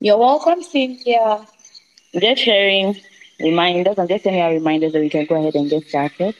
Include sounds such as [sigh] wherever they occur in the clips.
You're welcome, Cynthia. Just sharing reminders. I'm just sending out reminders that we can go ahead and get started.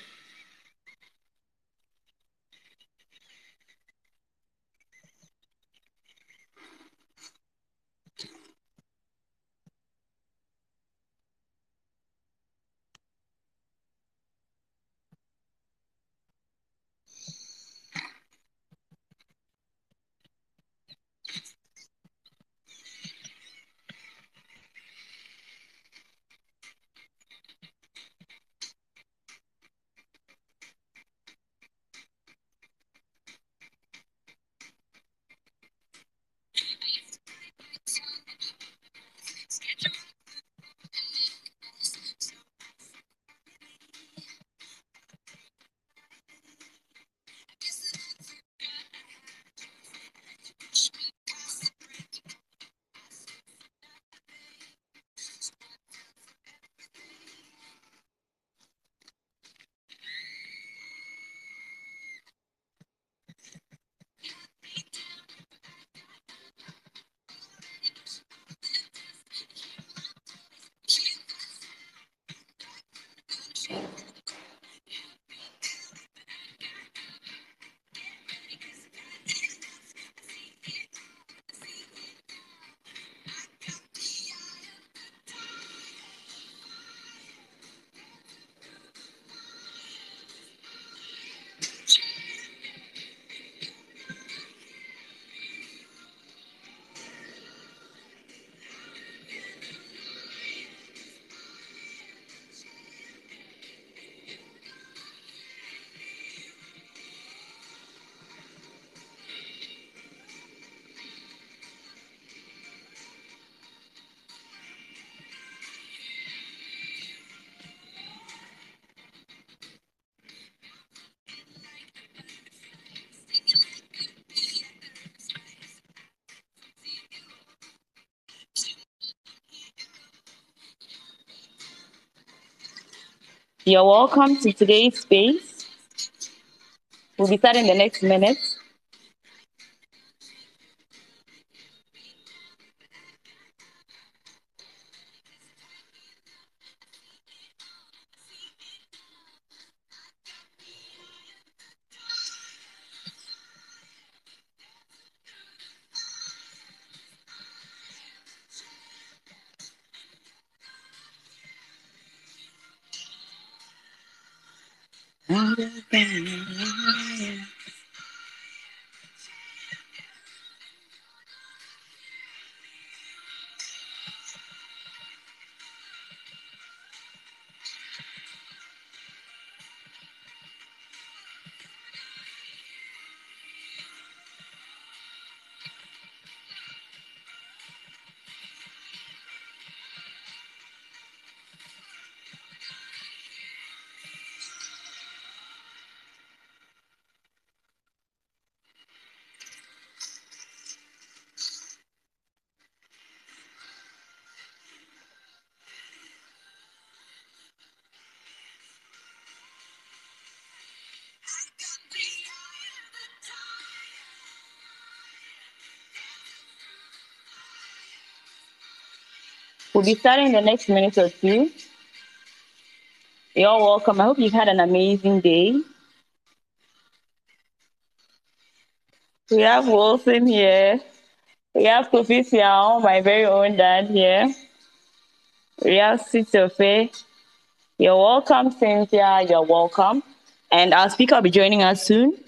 You're welcome to today's space. We'll be starting the next minute. We'll be starting in the next minute or two. You're welcome. I hope you've had an amazing day. We have Wilson here. We have Kofi Siaw, oh, my very own dad here. We have Sitsofe. You're welcome, Cynthia. You're welcome. And our speaker will be joining us soon.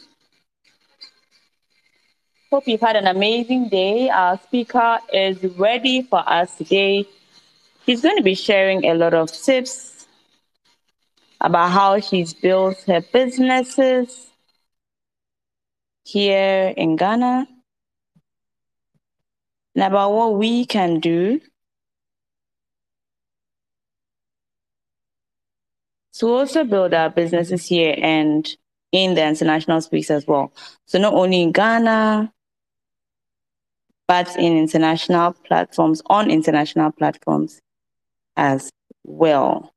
Hope you've had an amazing day. Our speaker is ready for us today. He's going to be sharing a lot of tips about how she's built her businesses here in Ghana and about what we can do to also build our businesses here and in the international space as well. So not only in Ghana, but in international platforms, on international platforms as well.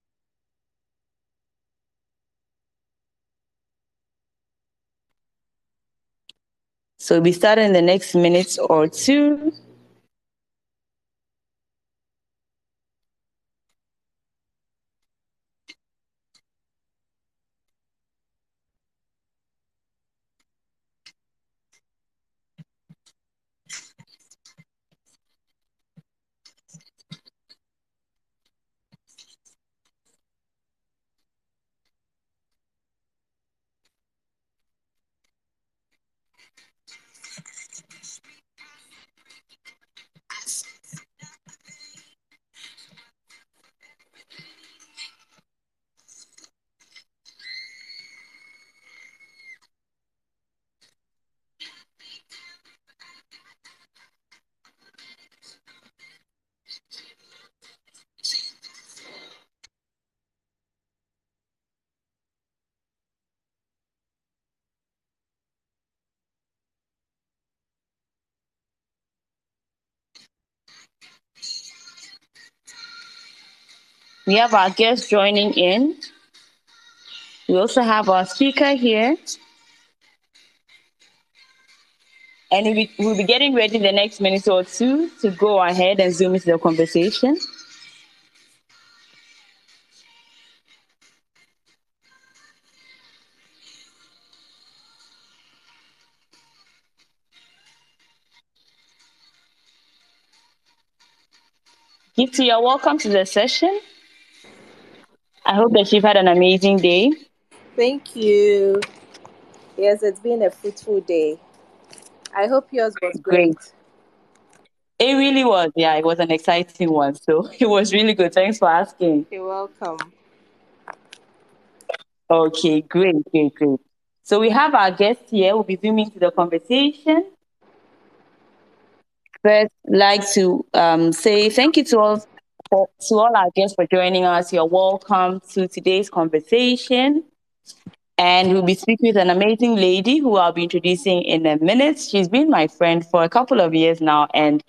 So we start in the next minute or two. We have our guests joining in. We also have our speaker here. And we'll be getting ready the next minute or two to go ahead and zoom into the conversation. Gifty, you're welcome to the session. I hope that you've had an amazing day. Thank you. Yes, it's been a fruitful day. I hope yours was great. great. It really was. Yeah, it was an exciting one. So [laughs] it was really good. Thanks for asking. You're welcome. Okay, great, great, great. So we have our guest here. We'll be zooming to the conversation. First, like to um, say thank you to all to all our guests for joining us. You're welcome to today's conversation. And we'll be speaking with an amazing lady who I'll be introducing in a minute. She's been my friend for a couple of years now, and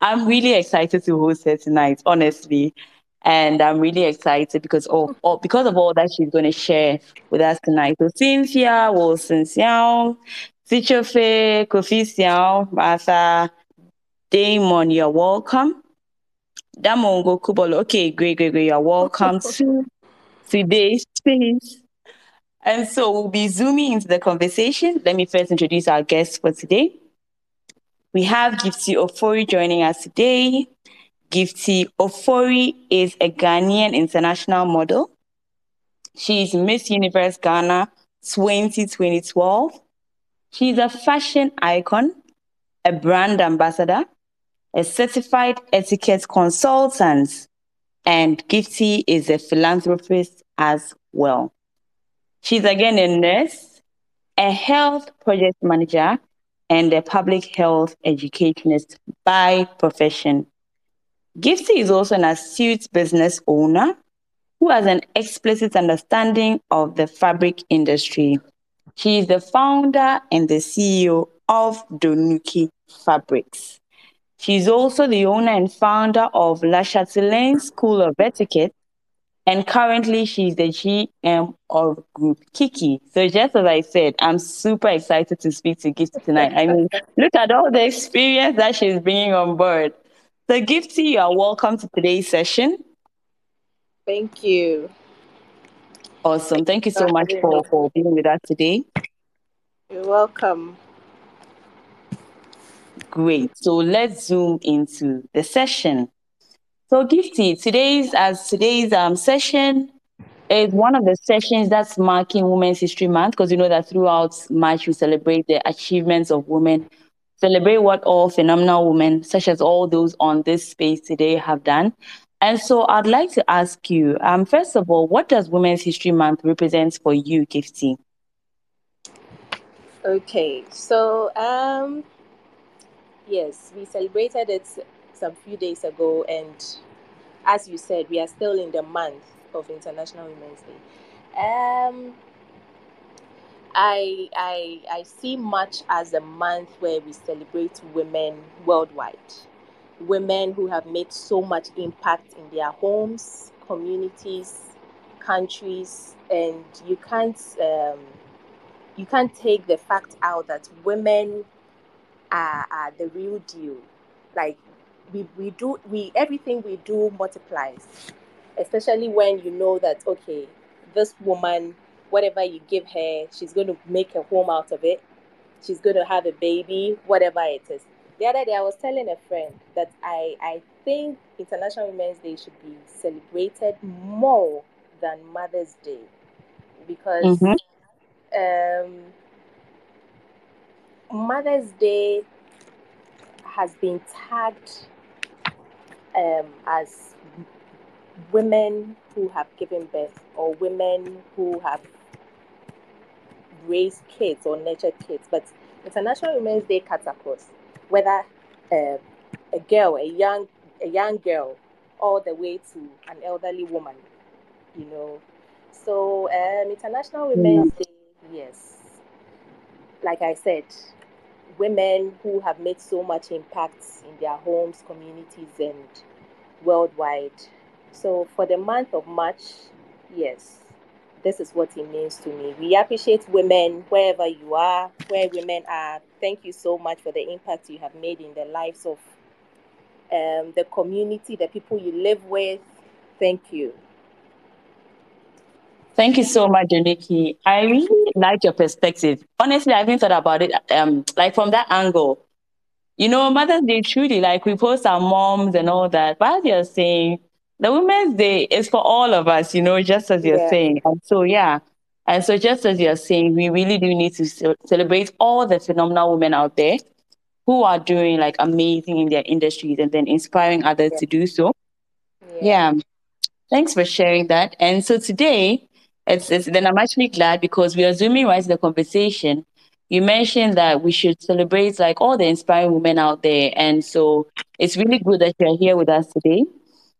I'm really excited to host her tonight, honestly. And I'm really excited because of, of because of all that she's going to share with us tonight. So Cynthia, Wilson Siaw, Sitsofe, Kofi Siaw, Martha, Damon, you're welcome. Damongo Kubolo, okay, great, great, great. You're welcome [laughs] to today's space. And so we'll be zooming into the conversation. Let me first introduce our guest for today. We have Gifty Ofori joining us today. Gifty Ofori is a Ghanaian international model. She is Miss Universe Ghana 2012. She's a fashion icon, a brand ambassador, a certified etiquette consultant, and Gifty is a philanthropist as well. She's again a nurse, a health project manager, and a public health educationist by profession. Gifty is also an astute business owner who has an explicit understanding of the fabric industry. She is the founder and the CEO of Donuki Fabrics. She's also the owner and founder of La Chatelaine School of Etiquette, and currently, she's the GM of Group Kiki. So, just as I said, I'm super excited to speak to Gifty tonight. I mean, look at all the experience that she's bringing on board. So, Gifty, you are welcome to today's session. Thank you. Awesome. Thank you so much for, for being with us today. You're welcome. Great. So, let's zoom into the session. So Gifty, today's as today's um, session is one of the sessions that's marking Women's History Month because you know that throughout March we celebrate the achievements of women, celebrate what all phenomenal women, such as all those on this space today, have done. And so I'd like to ask you, um, first of all, what does Women's History Month represent for you, Gifty? Okay, so um, yes, we celebrated it some few days ago, and as you said, we are still in the month of International Women's Day. Um, I, I, I see March as a month where we celebrate women worldwide, women who have made so much impact in their homes, communities, countries, and you can't um, you can't take the fact out that women are, are the real deal. Like we, we do we everything we do multiplies especially when you know that okay this woman whatever you give her she's going to make a home out of it she's going to have a baby whatever it is the other day i was telling a friend that i i think international women's day should be celebrated more than mother's day because mm-hmm. um, mother's day has been tagged um, as women who have given birth or women who have raised kids or nurtured kids. But International Women's Day cuts across whether uh, a girl, a young, a young girl, all the way to an elderly woman. You know, so um, International Women's Day, yes, like I said, women who have made so much impact in their homes, communities, and worldwide. So for the month of March, yes, this is what it means to me. We appreciate women wherever you are, where women are. Thank you so much for the impact you have made in the lives of um, the community, the people you live with. Thank you. Thank you so much, Janiki. I really like your perspective. Honestly, I haven't thought about it um, like from that angle. You know, Mother's Day truly, like we post our moms and all that. But as you're saying, the Women's Day is for all of us, you know, just as you're Yeah. saying. And so, yeah. And so, just as you're saying, we really do need to ce- celebrate all the phenomenal women out there who are doing like amazing in their industries and then inspiring others Yeah. to do so. Yeah. Thanks for sharing that. And so today, it's, it's then I'm actually glad because we are zooming right to the conversation. You mentioned that we should celebrate like all the inspiring women out there. And so it's really good that you're here with us today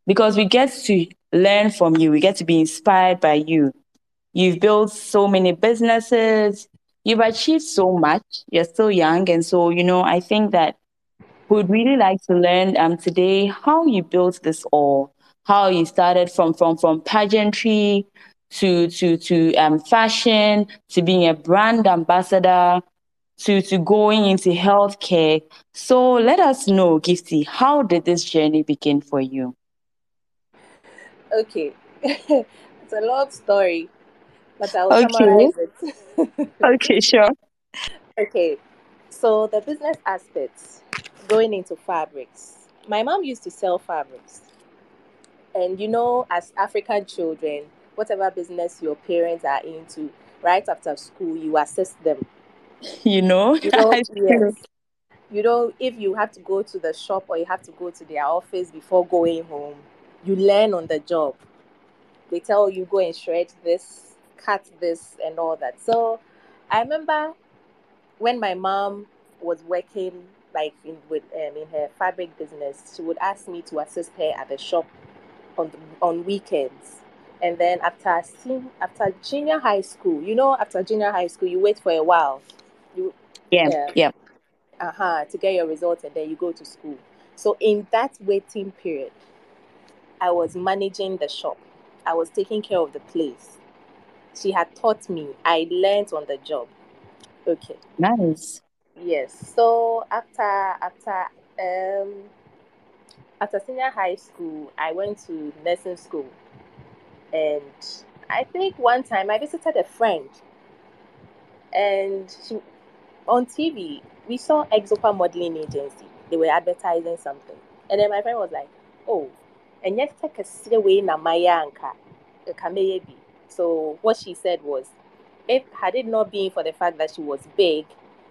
because we get to learn from you. We get to be inspired by you. You've built so many businesses. You've achieved so much. You're still young. And so, you know, I think that we'd really like to learn um, today how you built this all, how you started from from from pageantry to to to um, fashion to being a brand ambassador to to going into healthcare. So let us know, Gifty, how did this journey begin for you? Okay. [laughs] it's a long story, but I'll Okay. summarize it. [laughs] Okay, sure. okay. So the business aspects going into fabrics. My mom used to sell fabrics. And you know, as African children, whatever business your parents are into, right after school, you assist them. [laughs] You know, You know, [laughs] yes. You know, if you have to go to the shop or you have to go to their office before going home, you learn on the job. They tell you go and shred this, cut this, and all that. So I remember when my mom was working like in with um, in her fabric business, she would ask me to assist her at the shop on the, on weekends. And then after after junior high school, you know, after junior high school, you wait for a while. You yeah, Yeah. yeah. uh-huh, to get your results and then you go to school. So in that waiting period, I was managing the shop. I was taking care of the place. She had taught me. I learned on the job. Okay. Nice. Yes. So after after um after senior high school, I went to nursing school. And I think one time I visited a friend and she on TV, we saw Exopa Modeling Agency. They were advertising something. And then my friend was like, Oh, and yes, take a away na maya anka. eh, bi." So what she said was, if had it not been for the fact that she was big,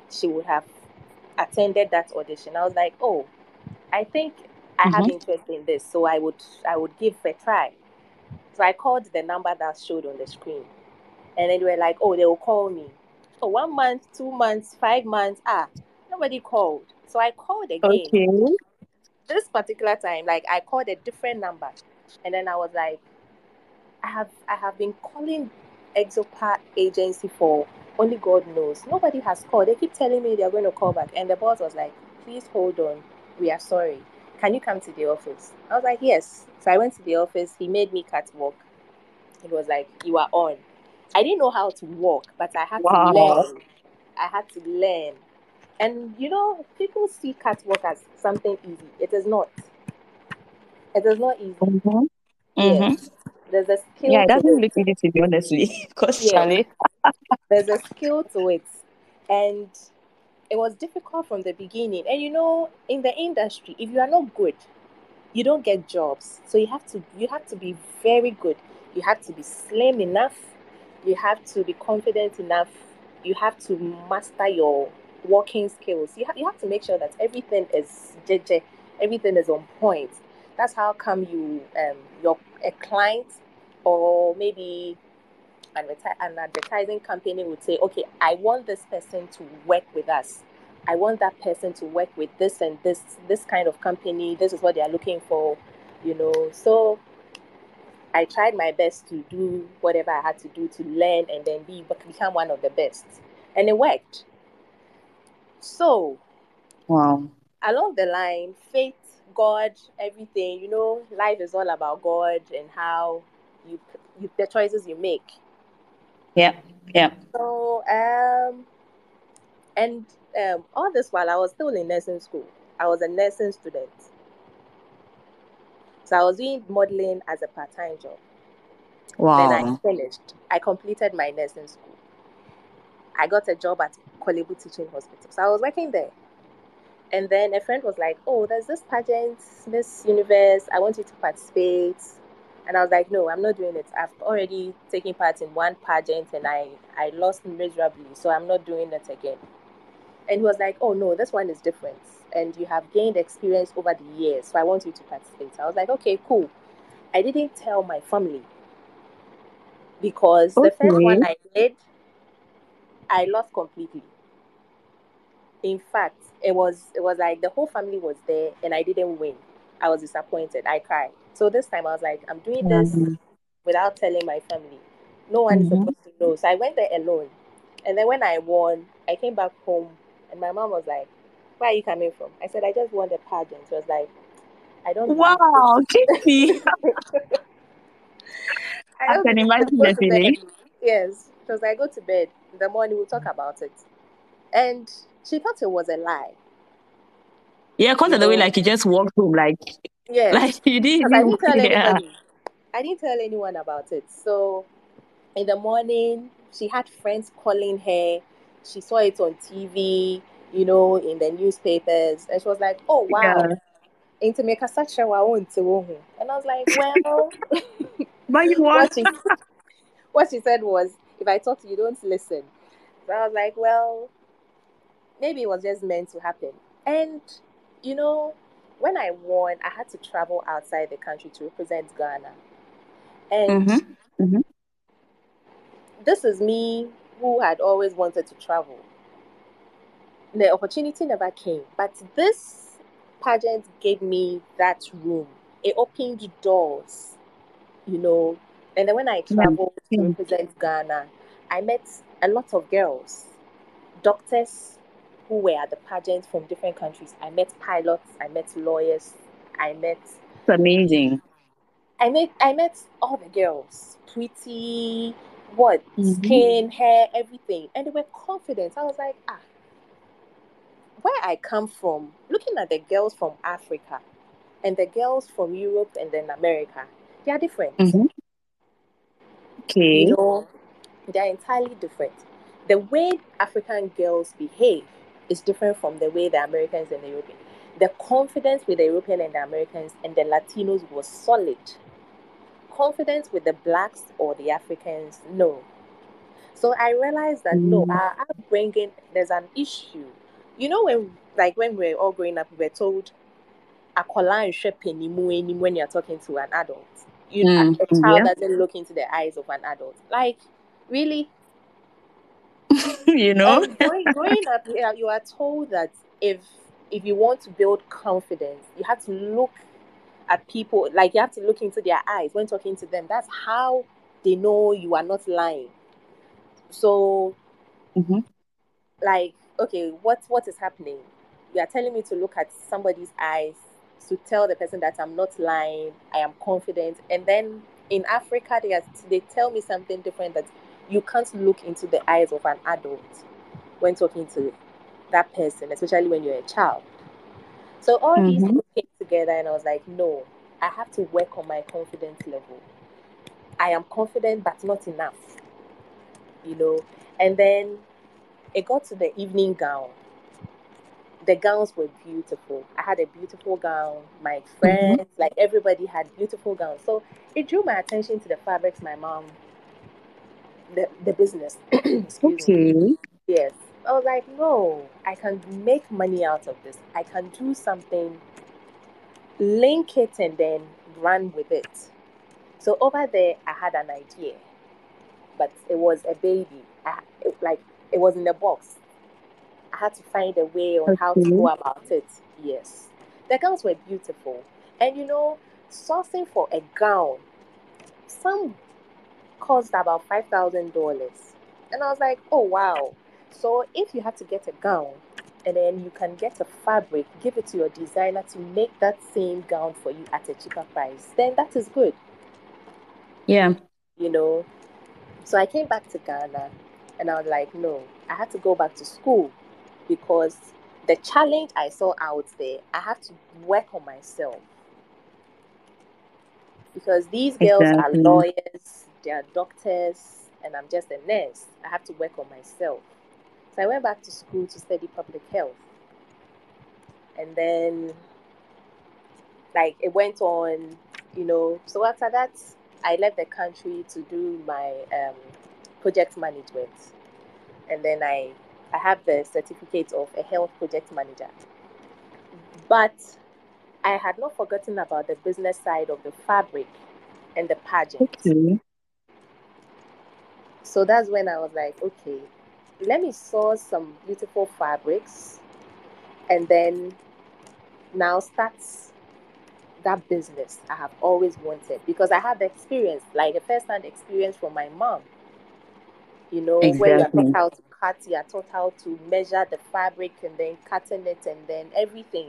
she would have attended that audition. I was like, Oh, I think I have Mhm. interest in this, so I would I would give a try. So I called the number that showed on the screen. And then they were like, oh, they will call me. So one month, two months, five months, ah, nobody called. So I called again. Okay. This particular time, like I called a different number. And then I was like, I have I have been calling Exopa agency for only God knows. Nobody has called. They keep telling me they're going to call back. And the boss was like, please hold on. We are sorry. Can you come to the office? I was like, yes. So I went to the office. He made me catwalk. It was like, you are on. I didn't know how to walk, but I had Wow. to learn. I had to learn. And you know, people see catwalk as something easy. It is not. It is not easy. Mm-hmm. Mm-hmm. There's a skill Yeah, it doesn't look easy to be honestly. [laughs] Because. Charlie. there's a skill to it and it was difficult from the beginning. And you know in the industry if you are not good you don't get jobs. So you have to you have to be very good. You have to be slim enough. You have to be confident enough. You have to master your working skills. You, ha- you have to make sure that everything is jj everything is on point. That's how come you um your a client or maybe an advertising company would say, okay, I want this person to work with us. I want that person to work with this and this this kind of company. This is what they are looking for, you know. So I tried my best to do whatever I had to do to learn and then be become one of the best, and it worked. So Wow. along the line, faith, God, everything. You know, life is all about God and how you, you the choices you make. Yeah, yeah. So, um, and um, all this while I was still in nursing school. I was a nursing student. So I was doing modeling as a part-time job. Wow. Then I finished. I completed my nursing school. I got a job at Korle Bu Teaching Hospital. So I was working there. And then a friend was like, Oh, there's this pageant, Miss Universe. I want you to participate. And I was like, No, I'm not doing it. I've already taken part in one pageant and I, I lost miserably. So I'm not doing it again. And he was like, Oh, no, this one is different. And you have gained experience over the years. So I want you to participate. I was like, Okay, cool. I didn't tell my family because the first one I did, I lost completely. In fact, it was it was like the whole family was there and I didn't win. I was disappointed. I cried. So this time I was like, I'm doing this Um, without telling my family. No one is mhm. supposed to know. So I went there alone. And then when I won, I came back home and my mom was like, Where are you coming from? I said, I just won the pageant. She was like, I don't Wow, [laughs] Gifty. I I can imagine the feeling. Yes. She was like, Go to bed. In the morning we'll talk about it. And she thought it was a lie. Yeah, because of the way like you just walked home, like Yes. like you didn't I didn't tell [laughs] yeah. anybody. I didn't tell anyone about it. So in the morning, she had friends calling her. She saw it on TV, you know, in the newspapers, and she was like, "Oh wow, Yeah. into make a such a wow into wohu." And I was like, "Well, [laughs] But you [laughs] what she what she said was, if I talk to you, don't listen." So I was like, "Well, maybe it was just meant to happen." And you know, when I won, I had to travel outside the country to represent Ghana, and Mm-hmm. Mm-hmm. this is me who had always wanted to travel. The opportunity never came, but this pageant gave me that room. It opened doors, you know. And then when I Yeah. traveled to represent Ghana, I met a lot of girls, doctors who were at the pageant from different countries. I met pilots, I met lawyers, I met It's amazing. I met I met all the girls, pretty, what Mhm. skin, hair, everything, and they were confident. I was like, ah, where I come from, looking at the girls from Africa and the girls from Europe and then America, they are different. Mm-hmm. Okay. You know, they are entirely different. The way African girls behave is different from the way the Americans and the Europeans. The confidence with the European and the Americans and the Latinos was solid. Confidence with the blacks or the Africans, no. So I realized that no, Mm. our upbringing, there's an issue. You know, when like when we were all growing up, we were told, "Akola anim," when you're talking to an adult. You, Mm, a, a child yeah. doesn't look into the eyes of an adult. Like, really? [laughs] you know? And growing, growing up, you are, you are told that if if you want to build confidence, you have to look at people, like you have to look into their eyes when talking to them. That's how they know you are not lying. So Mm-hmm. like okay what what is happening you are telling me to look at somebody's eyes to tell the person that i'm not lying i am confident and then in africa they, are, they tell me something different that you can't look into the eyes of an adult when talking to that person especially when you're a child so all these Mm-hmm. things came together and i was like no i have to work on my confidence level i am confident but not enough you know and then it got to the evening gown. The gowns were beautiful. I had a beautiful gown. My friends, like everybody had beautiful gowns. So it drew my attention to the fabrics my mom, the, the business. [clears throat] Excuse me. Okay. Yes. I was like, no, I can make money out of this. I can do something, link it, and then run with it. So over there, I had an idea, but it was a baby. I, it, like it was in the box. I had to find a way on how to go about it. Yes. The gowns were beautiful. And you know, sourcing for a gown, some cost about $5,000. And I was like, oh, wow. So if you have to get a gown, and then you can get a fabric, give it to your designer to make that same gown for you at a cheaper price, then that is good. Yeah. You know. So I came back to Ghana and I was like, no, I had to go back to school because the challenge I saw out there, I have to work on myself. Because these girls exactly. are lawyers, they are doctors, and I'm just a nurse. I have to work on myself. So I went back to school to study public health. And then, like, it went on, you know. So after that, I left the country to do my um, project management. And then I, I have the certificate of a health project manager. But I had not forgotten about the business side of the fabric and the pageant. Okay. So that's when I was like, okay, let me source some beautiful fabrics and then now start that business I have always wanted because I had the experience, like a first hand experience from my mom. You know, exactly. where you're taught how to cut, you're taught how to measure the fabric and then cutting it and then everything.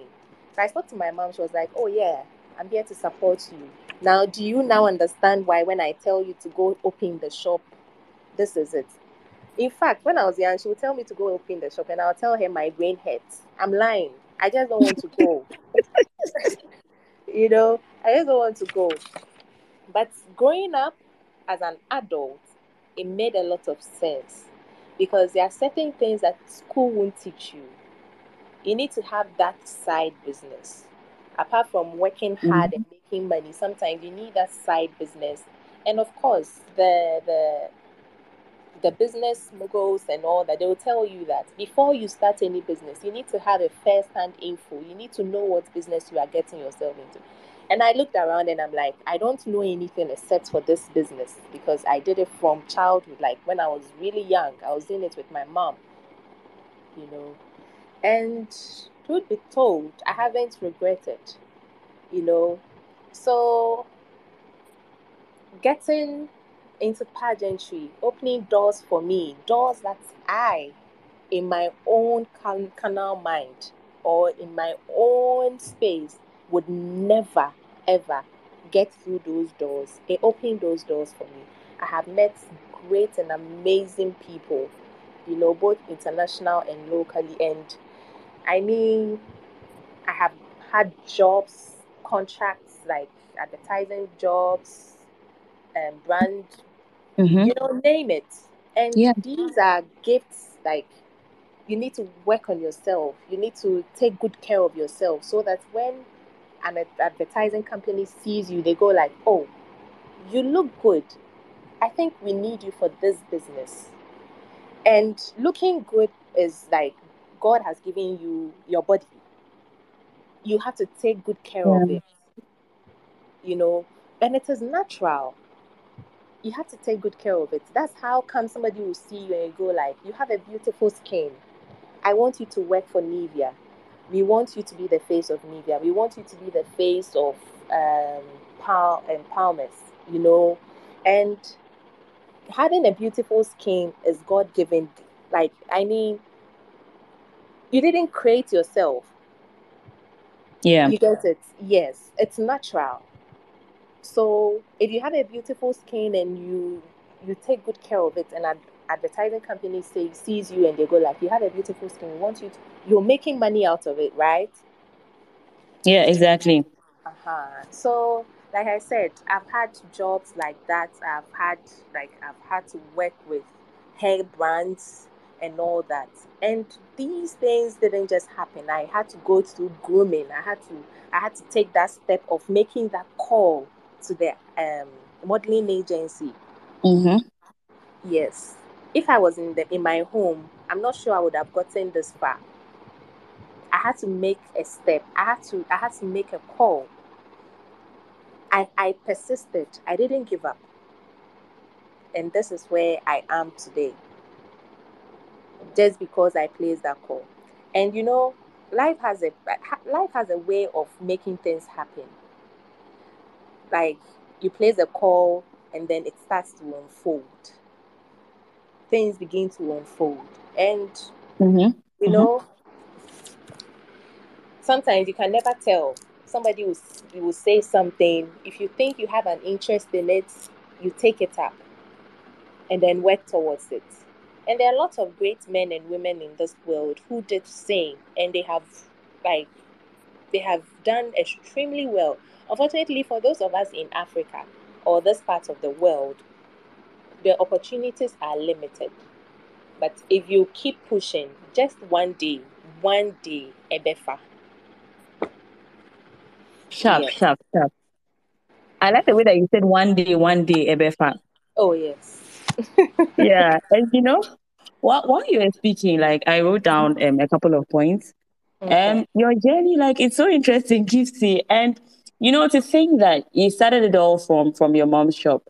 So I spoke to my mom, she was like, Oh yeah, I'm here to support you. Now do you now understand why when I tell you to go open the shop, this is it? In fact, when I was young, she would tell me to go open the shop, and I'll tell her my brain hurts. I'm lying. I just don't want to go. [laughs] you know, I just don't want to go. But growing up as an adult, it made a lot of sense because there are certain things that school won't teach you. You need to have that side business. Apart from working hard mm-hmm. and making money, sometimes you need that side business. And of course, the the the business moguls and all that, they will tell you that before you start any business, you need to have a first hand info. You need to know what business you are getting yourself into. And I looked around and I'm like, I don't know anything except for this business because I did it from childhood. Like when I was really young, I was doing it with my mom, you know. And truth be told, I haven't regretted, you know. So getting into pageantry, opening doors for me, doors that I, in my own canal mind or in my own space, would never ever get through those doors. It opened those doors for me. I have met great and amazing people, you know, both international and locally. And I mean, I have had jobs, contracts like advertising jobs, and um, brand mm-hmm. you know, name it. And yeah. these are gifts like you need to work on yourself. You need to take good care of yourself so that when an advertising company sees you, they go like, "Oh, you look good. I think we need you for this business." And looking good is like God has given you your body. You have to take good care yeah. of it. You know, and it is natural you have to take good care of it. That's how come somebody will see you and go like, you have a beautiful skin. I want you to work for Nivea. We want you to be the face of Nivea. We want you to be the face of um, Pal and Palmer's, you know. And having a beautiful skin is God given. Like, I mean, you didn't create yourself. Yeah. You get it? Yes. It's natural. So if you have a beautiful skin and you you take good care of it, and an advertising company say, sees you and they go like, "You have a beautiful skin. We want you to." You're making money out of it, right? Yeah, exactly. Uh huh. So, like I said, I've had jobs like that. I've had like I've had to work with hair brands and all that. And these things didn't just happen. I had to go through grooming. I had to I had to take that step of making that call to the um, modeling agency. Mm-hmm. Yes. If I was in the in my home, I'm not sure I would have gotten this far. I had to make a step. I had to I had to make a call. I, I persisted. I didn't give up. And this is where I am today. Just because I placed that call. And you know, life has a life has a way of making things happen like you place a call and then it starts to unfold things begin to unfold and mm-hmm. you know mm-hmm. sometimes you can never tell. Somebody will, will say something. If you think you have an interest in it, you take it up and then work towards it. And there are lots of great men and women in this world who did the same and they have like they have done extremely well. Unfortunately, for those of us in Africa or this part of the world, the opportunities are limited. But if you keep pushing, just one day, one day, ebefa. Sharp, yes. sharp, sharp. I like the way that you said one day, one day, ebefa. Oh yes. [laughs] yeah, and you know, while while you were speaking, like I wrote down um, a couple of points. Okay. Um, your journey, like it's so interesting, Gifty, and you know to think that you started it all from from your mom's shop,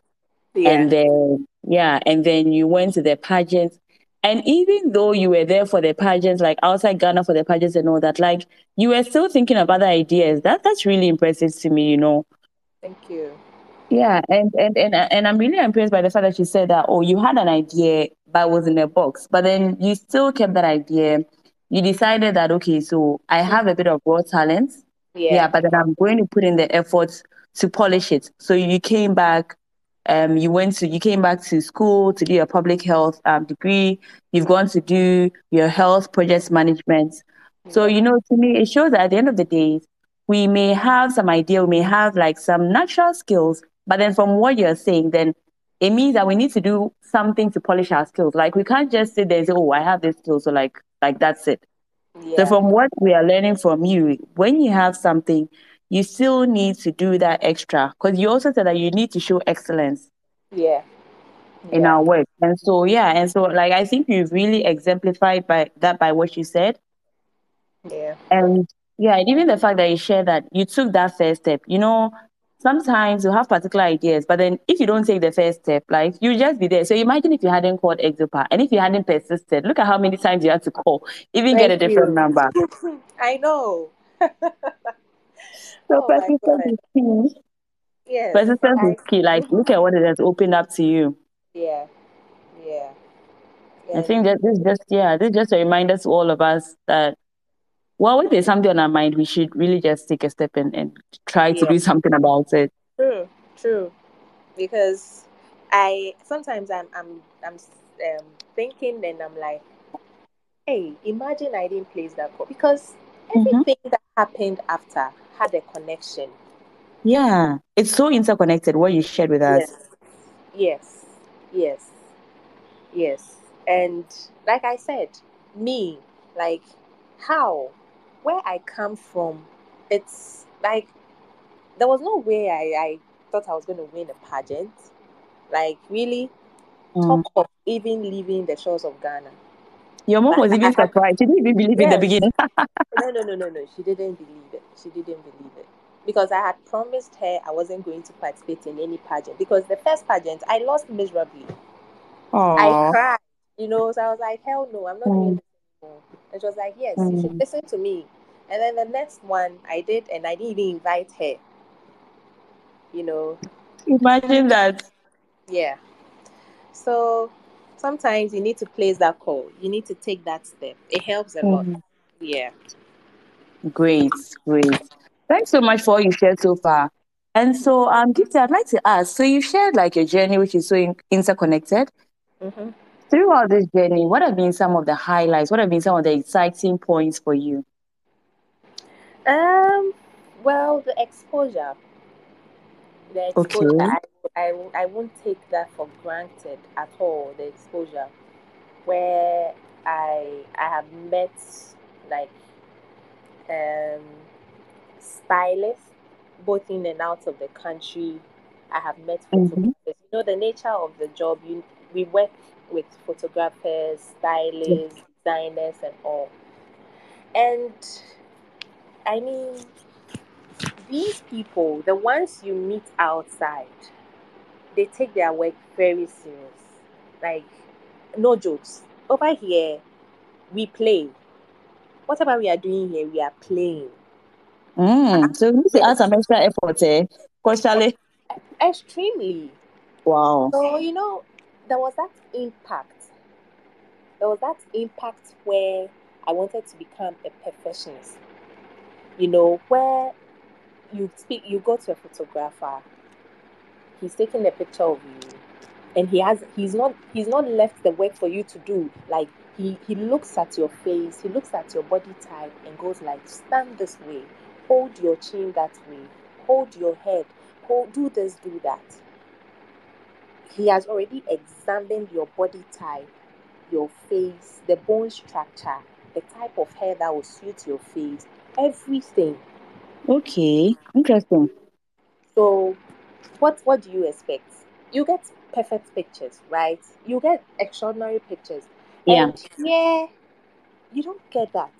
yeah. and then yeah, and then you went to the pageants, and even though you were there for the pageants, like outside Ghana for the pageants and all that, like you were still thinking of other ideas. That that's really impressive to me, you know. Thank you. Yeah, and and and and I'm really impressed by the fact that you said that. Oh, you had an idea, but it was in a box, but then you still kept that idea. You decided that okay, so I have a bit of raw talent. Yeah. yeah, but then I'm going to put in the effort to polish it. So you came back, um, you went to you came back to school to do a public health um, degree. You've gone to do your health project management. So you know, to me, it shows that at the end of the day, we may have some idea, we may have like some natural skills, but then from what you're saying, then it means that we need to do something to polish our skills. Like we can't just sit there and say, "Oh, I have this skill," so like like that's it. Yeah. So from what we are learning from you, when you have something, you still need to do that extra because you also said that you need to show excellence. Yeah. In yeah. our work, and so yeah, and so like I think you've really exemplified by that by what you said. Yeah. And yeah, and even the fact that you share that you took that first step. You know, sometimes you have particular ideas, but then if you don't take the first step, like you just be there. So imagine if you hadn't called Exopa and if you hadn't persisted, look at how many times you had to call, even Thank get a different you. number. [laughs] I know. [laughs] so oh persistence is key. Yes. Persistence I, is key. Like [laughs] look at what it has opened up to you. Yeah. Yeah. I think that this just yeah, this is just a reminder to all of us that well, if there's something on our mind, we should really just take a step and, and try yeah. to do something about it. True, true. Because I sometimes I'm I'm I'm um, thinking and I'm like, hey, imagine I didn't place that call because mm-hmm. everything mm-hmm. that happened after had a connection. Yeah, it's so interconnected. What you shared with us. Yes, yes, yes, yes. And like I said, me, like how where I come from, it's like there was no way I, I thought I was going to win a pageant. Like, really, mm. talk of even leaving the shores of Ghana. Your mom was even surprised. She didn't even believe yes. in the beginning. [laughs] no, no, no, no, no. She didn't believe it. She didn't believe it. Because I had promised her I wasn't going to participate in any pageant. Because the first pageant, I lost miserably. Aww. I cried, you know. So I was like, hell no, I'm not mm. doing anymore. And she was like, yes, mm. you should mm. listen to me. And then the next one I did, and I didn't even invite her. You know. Imagine that. Yeah. So sometimes you need to place that call. You need to take that step. It helps a mm-hmm. lot. Yeah. Great, great. Thanks so much for all you shared so far. And so, um, Gifty, I'd like to ask. So you shared like your journey, which is so in- interconnected. Mm-hmm. Throughout this journey, what have been some of the highlights? What have been some of the exciting points for you? Um, well, the exposure. The exposure, okay. I, I, I won't take that for granted at all. The exposure, where I I have met like um stylists both in and out of the country. I have met mm-hmm. photographers. Mm-hmm. You know the nature of the job. You we work with photographers, stylists, designers, and all. And I mean, these people, the ones you meet outside, they take their work very serious. Like, no jokes. Over here, we play. Whatever we are doing here, we are playing. Mm, so you need to add some extra effort, eh? Actually. Extremely. Wow. So, you know, there was that impact. There was that impact where I wanted to become a perfectionist you know, where you speak, you go to a photographer, he's taking a picture of you, and he has he's not he's not left the work for you to do. Like he he looks at your face, he looks at your body type, and goes like, stand this way, hold your chin that way, hold your head, hold do this, do that. He has already examined your body type, your face, the bone structure, the type of hair that will suit your face, everything. Okay, interesting. So, what what do you expect? You get perfect pictures, right? You get extraordinary pictures. Yeah. And yeah, you don't get that.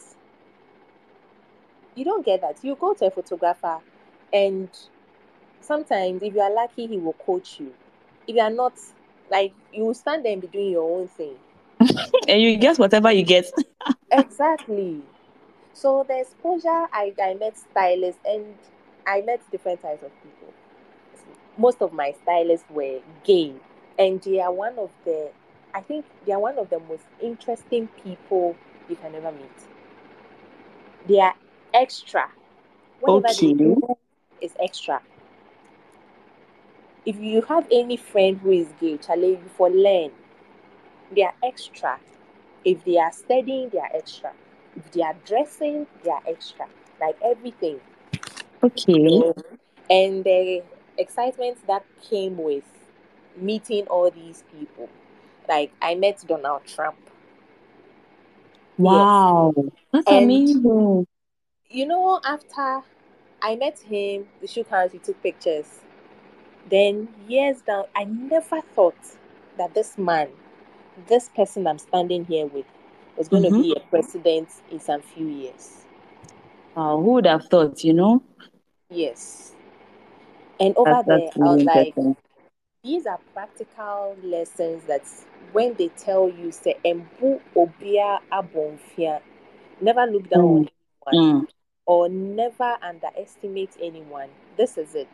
You don't get that. You go to a photographer, and sometimes, if you are lucky, he will coach you. If you are not, like, you will stand there and be doing your own thing. [laughs] and you guess whatever you get. [laughs] exactly. So the exposure, I, I met stylists and I met different types of people. Most of my stylists were gay, and they are one of the, I think they are one of the most interesting people you can ever meet. They are extra. Whatever okay. they do is extra. If you have any friend who is gay, Charlie, you for learn. They are extra. If they are studying, they are extra. If they are dressing, they are extra. Like everything. Okay. and the excitement that came with meeting all these people. Like I met Donald Trump. Wow. Yes. That's and amazing. You know, after I met him, we shook hands, we took pictures. Then years down, I never thought that this man, this person I'm standing here with, was going mm-hmm. to be a president in some few years. Wow, who would have thought, you know? Yes. And over that's, there, really I was like, these are practical lessons that when they tell you, say, embu obia abonfia, never look down mm. on anyone mm. or never underestimate anyone. This is it.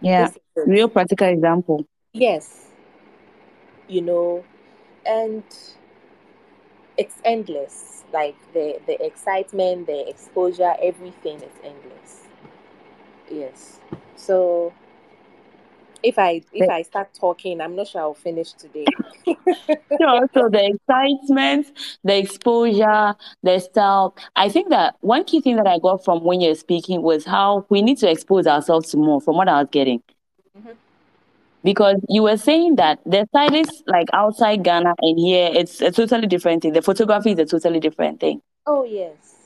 Yeah, real practical example. Yes. You know, and it's endless. Like the the excitement, the exposure, everything is endless. Yes. So if I if I start talking, I'm not sure I'll finish today. [laughs] [laughs] sure. So the excitement, the exposure, the style. I think that one key thing that I got from when you're speaking was how we need to expose ourselves to more. From what I was getting. Mm-hmm. Because you were saying that the stylist, like outside Ghana and here, it's a totally different thing. The photography is a totally different thing. Oh yes.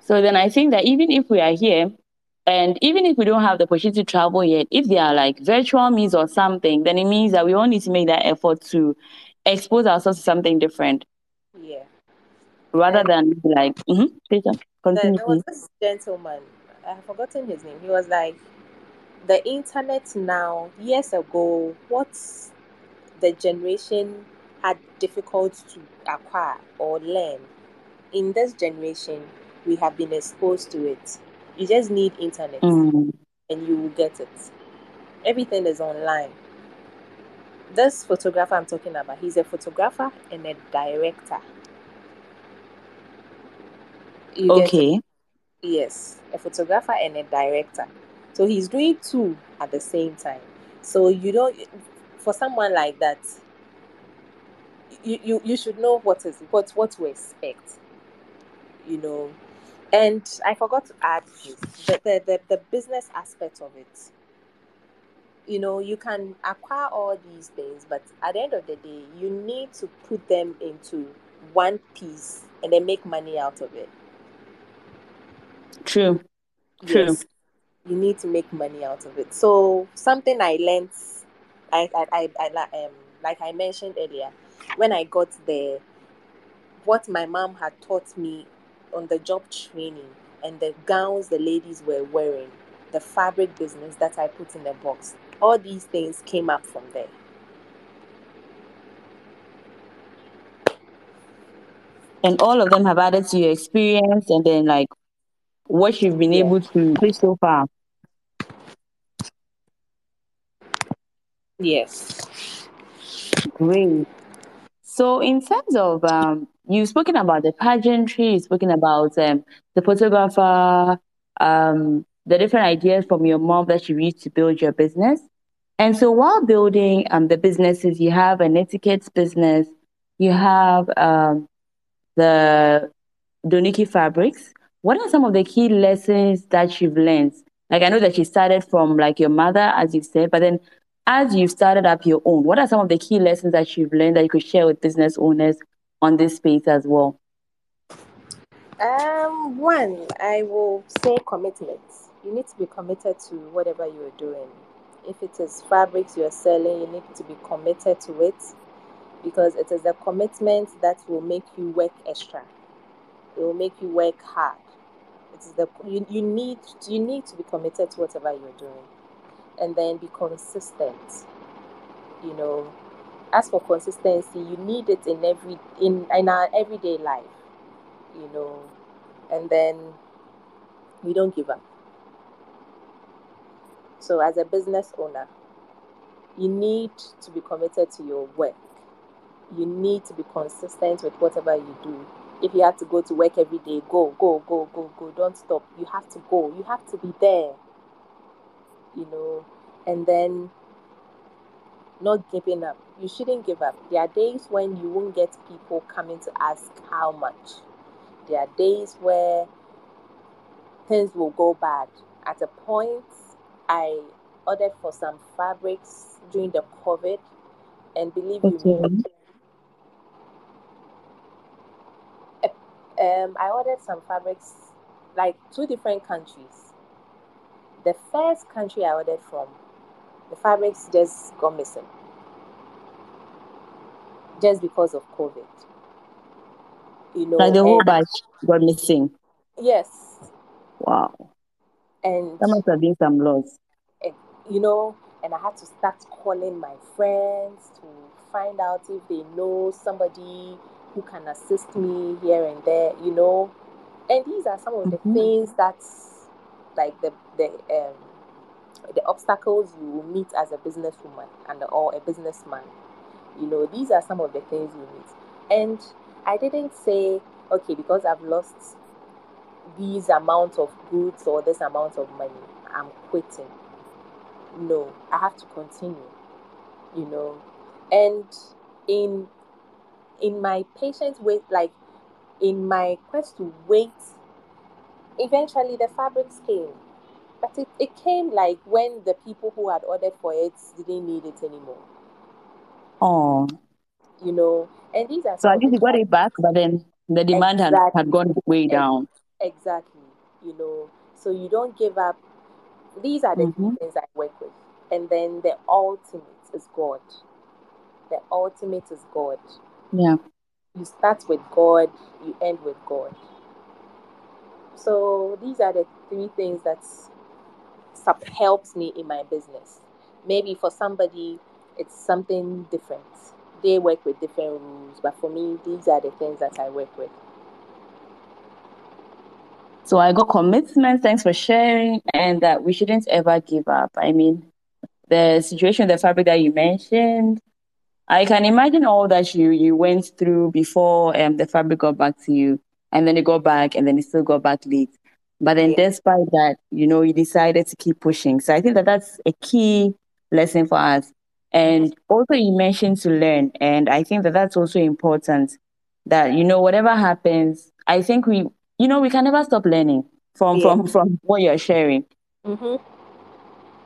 So then I think that even if we are here, and even if we don't have the opportunity to travel yet, if there are like virtual means or something, then it means that we all need to make that effort to expose ourselves to something different. Yeah. Rather than like, mm-hmm, continue. There was this gentleman, I have forgotten his name. He was like, the internet now, years ago, what's the generation had difficult to acquire or learn. In this generation, we have been exposed to it you just need internet mm. and you will get it. Everything is online. This photographer I'm talking about, he's a photographer and a director. You okay. Yes, a photographer and a director. So he's doing two at the same time. So you don't for someone like that, you, you, you should know what is what what to expect. You know, and I forgot to add this the, the, the, the business aspect of it. You know, you can acquire all these things, but at the end of the day, you need to put them into one piece and then make money out of it. True. True. Yes, you need to make money out of it. So something I learned, I, I, I, I um, like I mentioned earlier, when I got there, what my mom had taught me on the job training and the gowns the ladies were wearing, the fabric business that I put in the box, all these things came up from there. And all of them have added to your experience and then like what you've been yeah. able to do so far. Yes. Great. So in terms of um, you've spoken about the pageantry, you've spoken about um, the photographer, um, the different ideas from your mom that you used to build your business. And so while building um, the businesses, you have an etiquette business, you have um, the Donuki Fabrics. What are some of the key lessons that you've learned? Like I know that you started from like your mother, as you said, but then as you've started up your own, what are some of the key lessons that you've learned that you could share with business owners on this space as well? Um, one, I will say commitment. You need to be committed to whatever you're doing. If it is fabrics you're selling, you need to be committed to it because it is the commitment that will make you work extra. It will make you work hard. It is the you, you need you need to be committed to whatever you're doing and then be consistent. You know, as for consistency, you need it in every in in our everyday life. You know, and then we don't give up. So, as a business owner, you need to be committed to your work. You need to be consistent with whatever you do. If you have to go to work every day, go, go, go, go, go. Don't stop. You have to go. You have to be there you know, and then not giving up. You shouldn't give up. There are days when you won't get people coming to ask how much. There are days where things will go bad. At a point, I ordered for some fabrics during the COVID, and believe okay. you me, um, I ordered some fabrics like two different countries the first country I ordered from, the fabrics just got missing. Just because of COVID. You know, like the whole batch got missing. Yes. Wow. And that must have been some loss. You know, and I had to start calling my friends to find out if they know somebody who can assist me here and there, you know. And these are some of mm-hmm. the things that like the the um the obstacles you will meet as a businesswoman and or a businessman. You know, these are some of the things you meet. And I didn't say, okay, because I've lost these amount of goods or this amount of money, I'm quitting. No, I have to continue. You know, and in in my patience wait, like in my quest to wait eventually the fabrics came but it, it came like when the people who had ordered for it didn't need it anymore. Oh. You know? And these are so at least you got it back but then the demand exactly. had, had gone way down. exactly you know? So you don't give up. These are the mm-hmm. things i work with. And then the ultimate is god. The ultimate is god. Yeah. You start with god you end with god. So these are the three things that helps me in my business. Maybe for somebody, it's something different. They work with different rules, but for me, these are the things that I work with. So I got commitment. Thanks for sharing, and that we shouldn't ever give up. I mean, the situation, the fabric that you mentioned, I can imagine all that you you went through before um, the fabric got back to you and then it got back and then it still got back late. But then, yeah. despite that, you know, you decided to keep pushing. So I think that that's a key lesson for us. And also, you mentioned to learn, and I think that that's also important. That you know, whatever happens, I think we, you know, we can never stop learning from yeah. from from what you're sharing. Mm-hmm.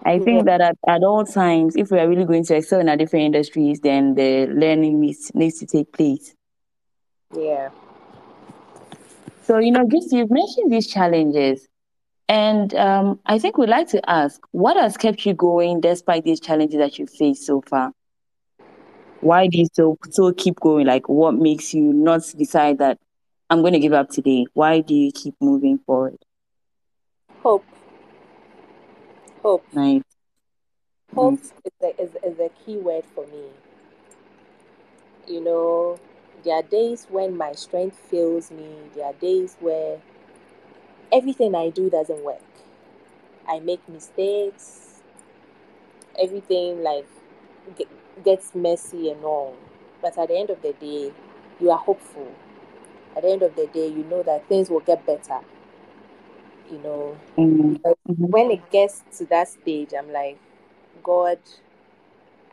I think yeah. that at, at all times, if we are really going to excel in our different industries, then the learning needs needs to take place. Yeah. So, you know, just you've mentioned these challenges. And um, I think we'd like to ask what has kept you going despite these challenges that you've faced so far? Why do you still, still keep going? Like, what makes you not decide that I'm going to give up today? Why do you keep moving forward? Hope. Hope. Nice. Hope nice. Is, a, is, is a key word for me. You know, there are days when my strength fails me. There are days where everything I do doesn't work. I make mistakes. Everything like gets messy and all. But at the end of the day, you are hopeful. at the end of the day, you know that things will get better. You know, Mm-hmm. when it gets to that stage, I'm like, God,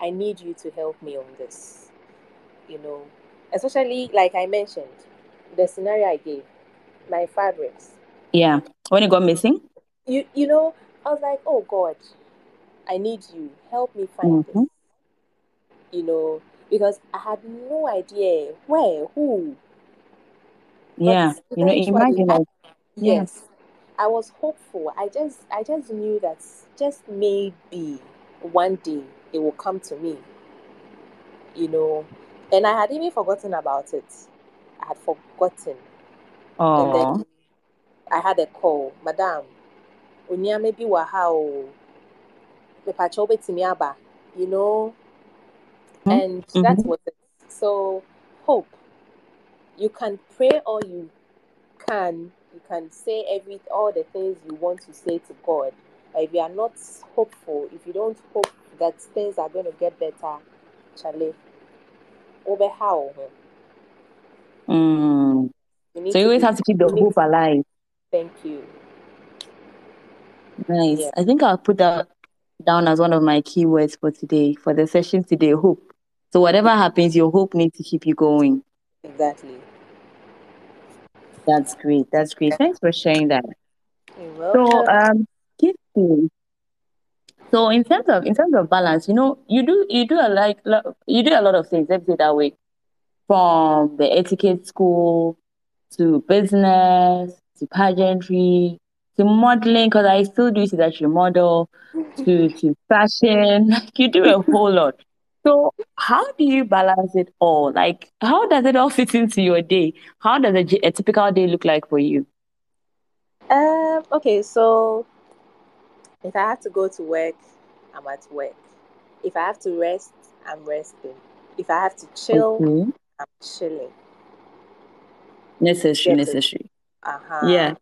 I need you to help me on this. You know, especially like I mentioned, the scenario I gave, my fabrics. Yeah. When it got missing? You you know, I was like, oh God, I need you. Help me find Mm-hmm. this. You know, because I had no idea where, who. Yeah. You know, imagine I, yeah. yes, I was hopeful. I just I just knew that just maybe one day it will come to me. You know, and I had even forgotten about it. I had forgotten, and then I had a call, Madam. Unia maybe wahao. You know, and Mm-hmm. that was it. So hope. You can pray all you can. You can say every all the things you want to say to God. But if you are not hopeful, if you don't hope that things are going to get better, Charlie, over how? Mm. You So you always have to keep the hope alive. Thank you. Nice. Yeah. I think I'll put that down as one of my keywords for today, for the session today, hope. So whatever happens, your hope needs to keep you going. Exactly. That's great. That's great. Thanks for sharing that. You're So um Kiki, so in terms of in terms of balance, you know, you do you do a like you do a lot of things, let's say that way. From the etiquette school to business to pageantry to modeling, because I still do see that you model to to fashion. [laughs] You do a whole lot. So how do you balance it all? Like how does it all fit into your day? How does a, a typical day look like for you? Um. Okay. So if I have to go to work, I'm at work. If I have to rest, I'm resting. If I have to chill, Okay. I'm chilling. Necessary, necessary. Uh huh. Yeah.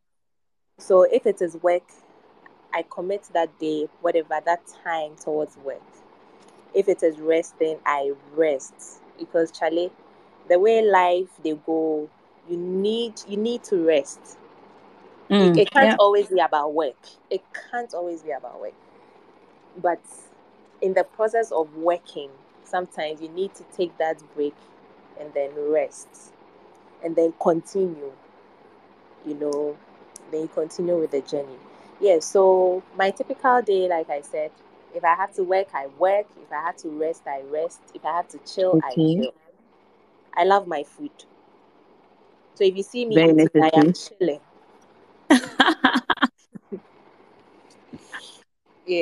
So if it is work, I commit that day, whatever that time towards work. If it is resting, I rest because Charlie, the way life they go, you need you need to rest. It, Mm, it can't yeah. always be about work. It can't always be about work. But in the process of working, sometimes you need to take that break and then rest and then continue. You know, then you continue with the journey. Yeah, so my typical day, like I said, if I have to work, I work. If I have to rest, I rest. If I have to chill, I chill. I love my food. So if you see me I am chilling. [laughs]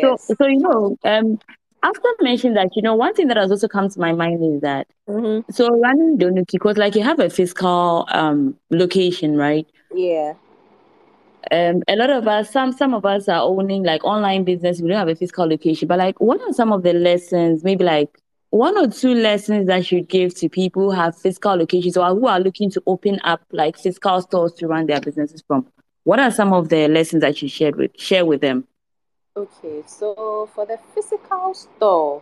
So, so you know, um, after mentioning that, you know, one thing that has also come to my mind is that Mm-hmm. so running Donuki, because like you have a physical um location, right? Yeah. Um, a lot of us, some some of us are owning like online business. We don't have a physical location, but like, what are some of the lessons? Maybe like one or two lessons that you give to people who have physical locations or who are looking to open up like physical stores to run their businesses from. What are some of the lessons that you shared with share with them? Okay. So for the physical store,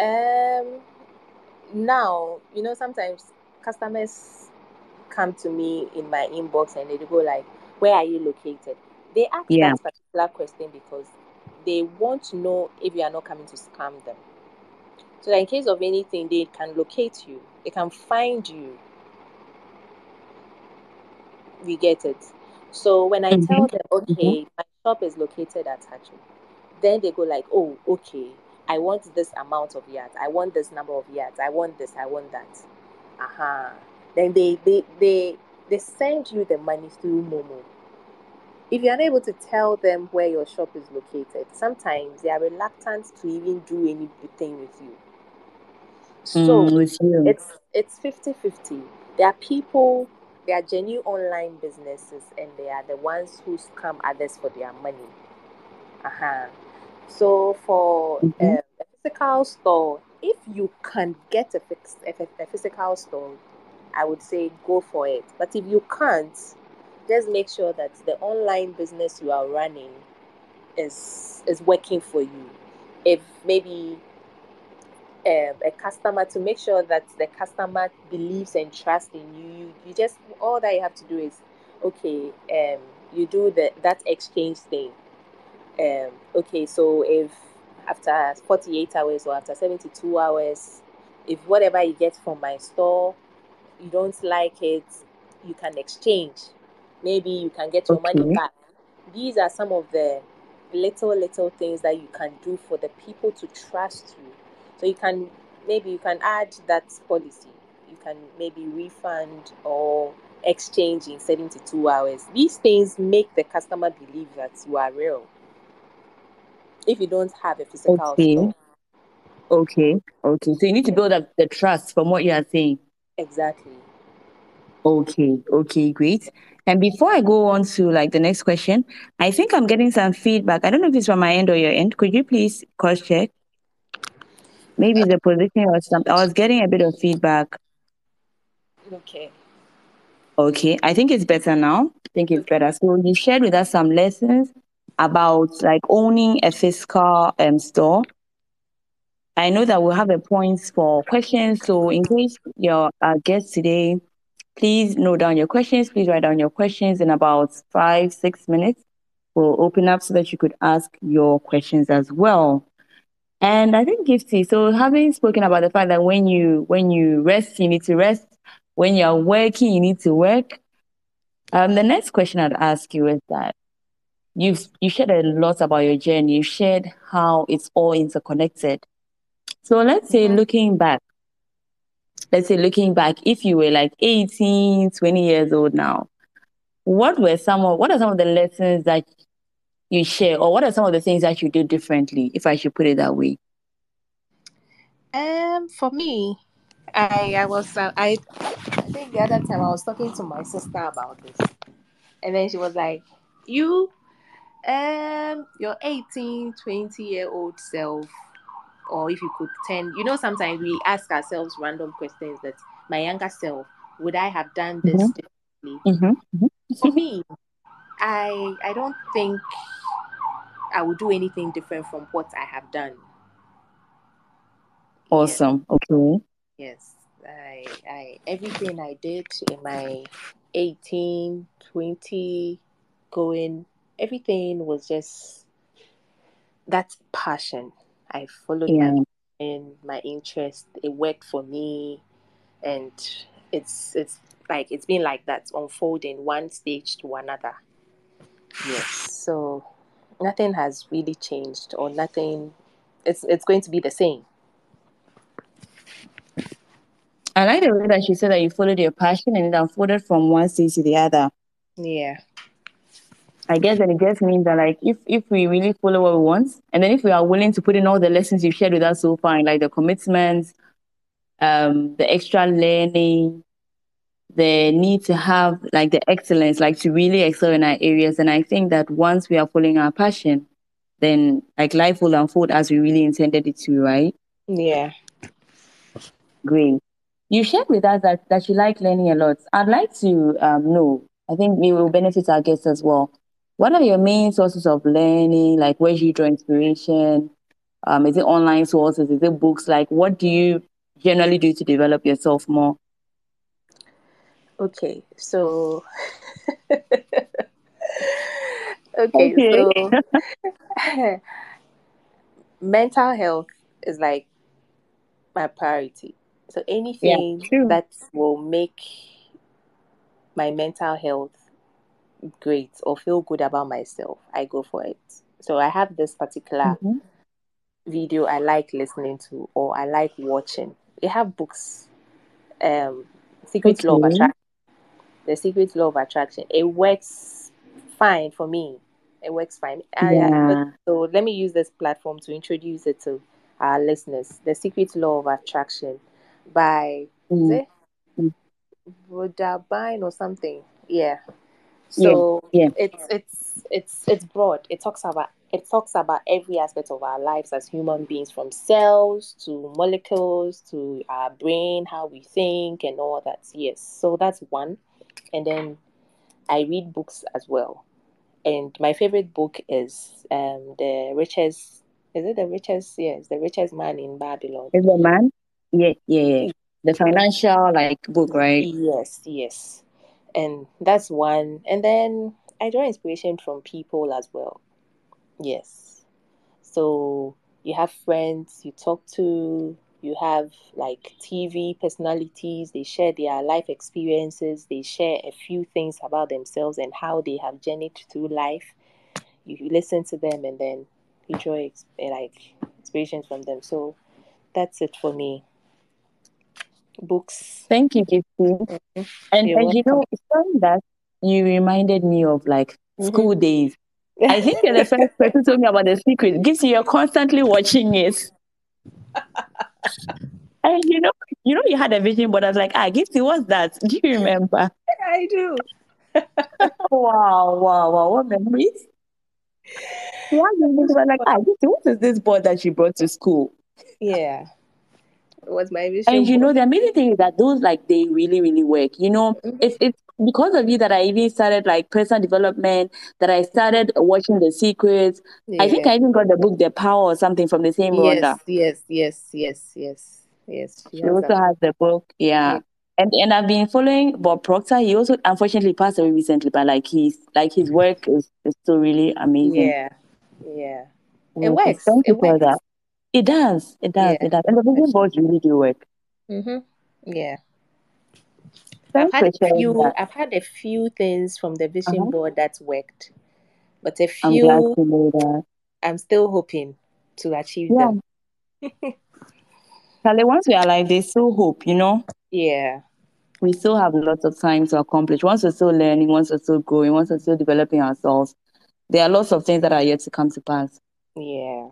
um, now you know sometimes customers come to me in my inbox and they go like, "Where are you located?" They ask Yeah. that particular question because they want to know if you are not coming to scam them. So that in case of anything, they can locate you. They can find you. We get it. So when I Mhm. tell them, okay, my shop is located at Hachu, then they go like, oh, okay, I want this amount of yards. I want this number of yards. I want this. I want that. Uh-huh. Then they they they they send you the money through Momo. If you're unable to tell them where your shop is located, sometimes they are reluctant to even do anything with you. So Mm, with you. it's it's 50-50 there are people they are genuine online businesses and they are the ones who scam others for their money uh-huh. so for Mhm. um, a physical store if you can get a, fix, a, a physical store i would say go for it but if you can't just make sure that the online business you are running is is working for you if maybe um, a customer to make sure that the customer believes and trusts in you, you, you just all that you have to do is okay, um, you do the that exchange thing. Um, okay, so if after 48 hours or after 72 hours, if whatever you get from my store, you don't like it, you can exchange. Maybe you can get your Okay. money back. These are some of the little little things that you can do for the people to trust you. So you can maybe you can add that policy. You can maybe refund or exchange in 72 hours. These things make the customer believe that you are real. If you don't have a physical Okay. store. Okay. Okay. So you need to build up the trust from what you are saying. Exactly. Okay. Okay. Great. And before I go on to like the next question, I think I'm getting some feedback. I don't know if it's from my end or your end. Could you please cross check? Maybe the position or something. I was getting a bit of feedback. Okay. Okay. I think it's better now. I think it's better. So you shared with us some lessons about like owning a physical um, store. I know that we'll have a points for questions. So in case your uh, guest today, please note down your questions. Please write down your questions in about five, six minutes. We'll open up so that you could ask your questions as well. And I think Gifty, so having spoken about the fact that when you when you rest, you need to rest. When you're working, you need to work. Um, the next question I'd ask you is that you've you shared a lot about your journey. You shared how it's all interconnected. So let's say Mhm. looking back, let's say looking back, if you were like 18, 20 years old now, what were some of what are some of the lessons that you share, or what are some of the things that you do differently, if I should put it that way? Um, for me, I I was uh, I I think the other time I was talking to my sister about this, and then she was like, "You, um, your 18, 20 year old self, or if you could tell, you know, sometimes we ask ourselves random questions that my younger self would I have done this Mhm. differently? Mm-hmm. For me, I I don't think I would do anything different from what I have done. Awesome. Okay. Yes, I, I, everything I did in my 18, 20 going, everything was just that passion. I followed Yeah. my my interest. It worked for me, and it's it's like it's been like that, unfolding one stage to another. Yes, so nothing has really changed, or nothing. It's it's going to be the same. I like the way that she said that you followed your passion and it unfolded from one stage to the other. Yeah. I guess that it just means that like if if we really follow what we want, and then if we are willing to put in all the lessons you've shared with us so far, and like the commitments, um, the extra learning, the need to have like the excellence, like to really excel in our areas. And I think that once we are following our passion, then like life will unfold as we really intended it to, right? Yeah. Great. You shared with us that, that you like learning a lot. I'd like to um, know, I think it will benefit our guests as well. What are your main sources of learning? Like, where do you draw inspiration? Um, is it online sources? Is it books? Like, what do you generally do to develop yourself more? Okay, so [laughs] okay, Okay. so [laughs] mental health is like my priority. So anything true. that will make my mental health great or feel good about myself, I go for it. So I have this particular Mhm. video I like listening to or I like watching. They have books, um, Secret Law of Attraction. The Secret Law of Attraction. It works fine for me. It works fine. I, I- Yeah. so let me use this platform to introduce it to our listeners. The Secret Law of Attraction by Mm, mm. Rhonda Byrne or something? Yeah. Yeah. So Yeah. it's it's it's it's broad. It talks about it talks about every aspect of our lives as human beings, from cells to molecules to our brain, how we think, and all that. Yes. So that's one. And then I read books as well. And my favorite book is um, the richest Is it the richest? Yes, the richest man in Babylon. Is the man? Yeah, yeah, yeah. The financial like book, right? Yes, yes. And that's one. And then I draw inspiration from people as well. Yes. So you have friends you talk to, you have like TV personalities, they share their life experiences, they share a few things about themselves and how they have journeyed through life. You, listen to them and then you draw ex- like inspirations from them. So that's it for me. Books. Thank you, Gifty. Mm-hmm. And, and you know, saying that you reminded me of like mm-hmm. school days. [laughs] I think you're the first person to tell me about the secret. Gifty, you're constantly watching it. [laughs] and you know, you know, you had a vision board. I was like, ah, Gifty, what's that? Do you remember? I do. [laughs] wow, wow, wow, what memories? Yeah, like, ah, Gifty, what is this board that you brought to school? Yeah It was my vision. And you know, the amazing thing is that those like they really, really work. You know, mm-hmm. it's it's because of you that I even started like personal development, that I started watching The Secrets. Yeah. I think I even got the book The Power or something from the same yes, Rhonda. Yes, yes, yes, yes, yes. She, she also that. has the book, yeah. yeah. And and I've been following Bob Proctor. He also unfortunately passed away recently, but like he's like his work is, is still really amazing. Yeah, yeah. It works. Thank you it for that. It does. It does. It does. And the vision boards really do work. Mm-hmm. Yeah. I've had a few. That. I've had a few things from the vision uh-huh. board that's worked, but a few. I'm, glad to know that. I'm still hoping to achieve yeah. them. [laughs] Charlie, once we are like this, still hope, you know. Yeah. We still have lots of time to accomplish. Once we're still learning, once we're still growing, once we're still developing ourselves, there are lots of things that are yet to come to pass. Yeah.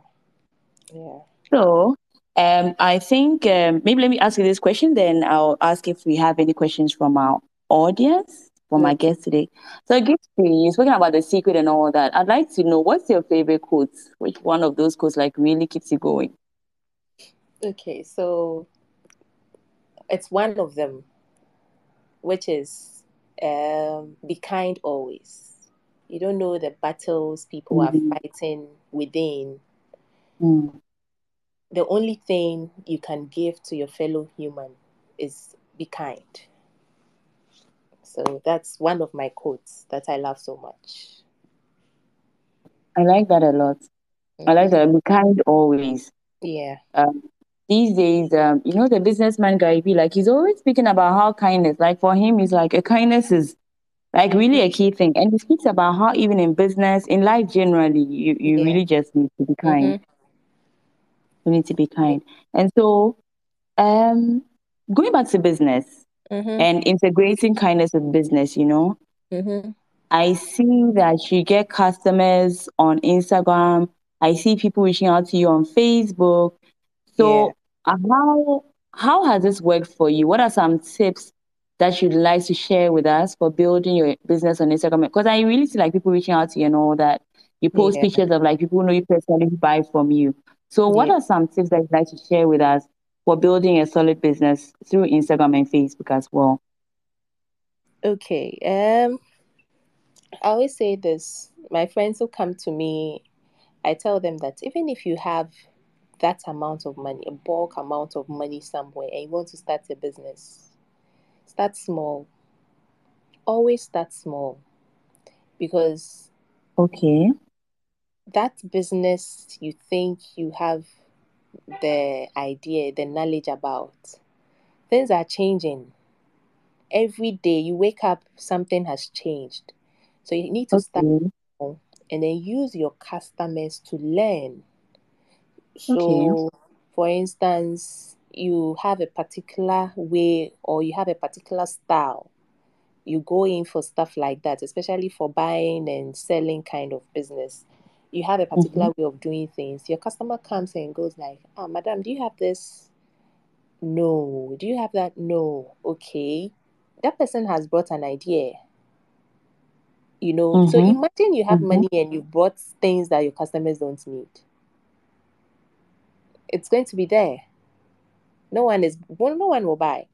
Yeah. So, um, I think um, maybe let me ask you this question, then I'll ask if we have any questions from our audience, from my guest today. So, Gifty, speaking about the secret and all that, I'd like to know what's your favorite quote? Which one of those quotes like really keeps you going? Okay, so it's one of them, which is um, be kind always. You don't know the battles people mm-hmm. are fighting within. Mm the only thing you can give to your fellow human is be kind. So that's one of my quotes that I love so much. I like that a lot. Mm-hmm. I like that. Be kind always. Yeah. Um, these days, um, you know, the businessman guy, be like, he's always speaking about how kindness, like for him, he's like, a kindness is like really a key thing. And he speaks about how even in business, in life generally, you, you yeah. really just need to be kind. Mm-hmm. You need to be kind. And so, um, going back to business mm-hmm. and integrating kindness with business, you know, mm-hmm. I see that you get customers on Instagram. I see people reaching out to you on Facebook. So, yeah. how how has this worked for you? What are some tips that you'd like to share with us for building your business on Instagram? Because I really see like people reaching out to you and all that. You post yeah. pictures of like people who know you personally who buy from you. So, what yeah. are some tips that you'd like to share with us for building a solid business through Instagram and Facebook as well? Okay. Um, I always say this. My friends who come to me, I tell them that even if you have that amount of money, a bulk amount of money somewhere, and you want to start a business, start small. Always start small because okay that business you think you have the idea, the knowledge about, things are changing. Every day you wake up, something has changed. So you need to okay. start and then use your customers to learn. So, okay. for instance, you have a particular way or you have a particular style. You go in for stuff like that, especially for buying and selling kind of business you have a particular mm-hmm. way of doing things. Your customer comes and goes like, "Ah, madam, do you have this? No. Do you have that? No. Okay." That person has brought an idea. You know, mm-hmm. so imagine you have mm-hmm. money and you brought things that your customers don't need. It's going to be there. No one is well, no one will buy.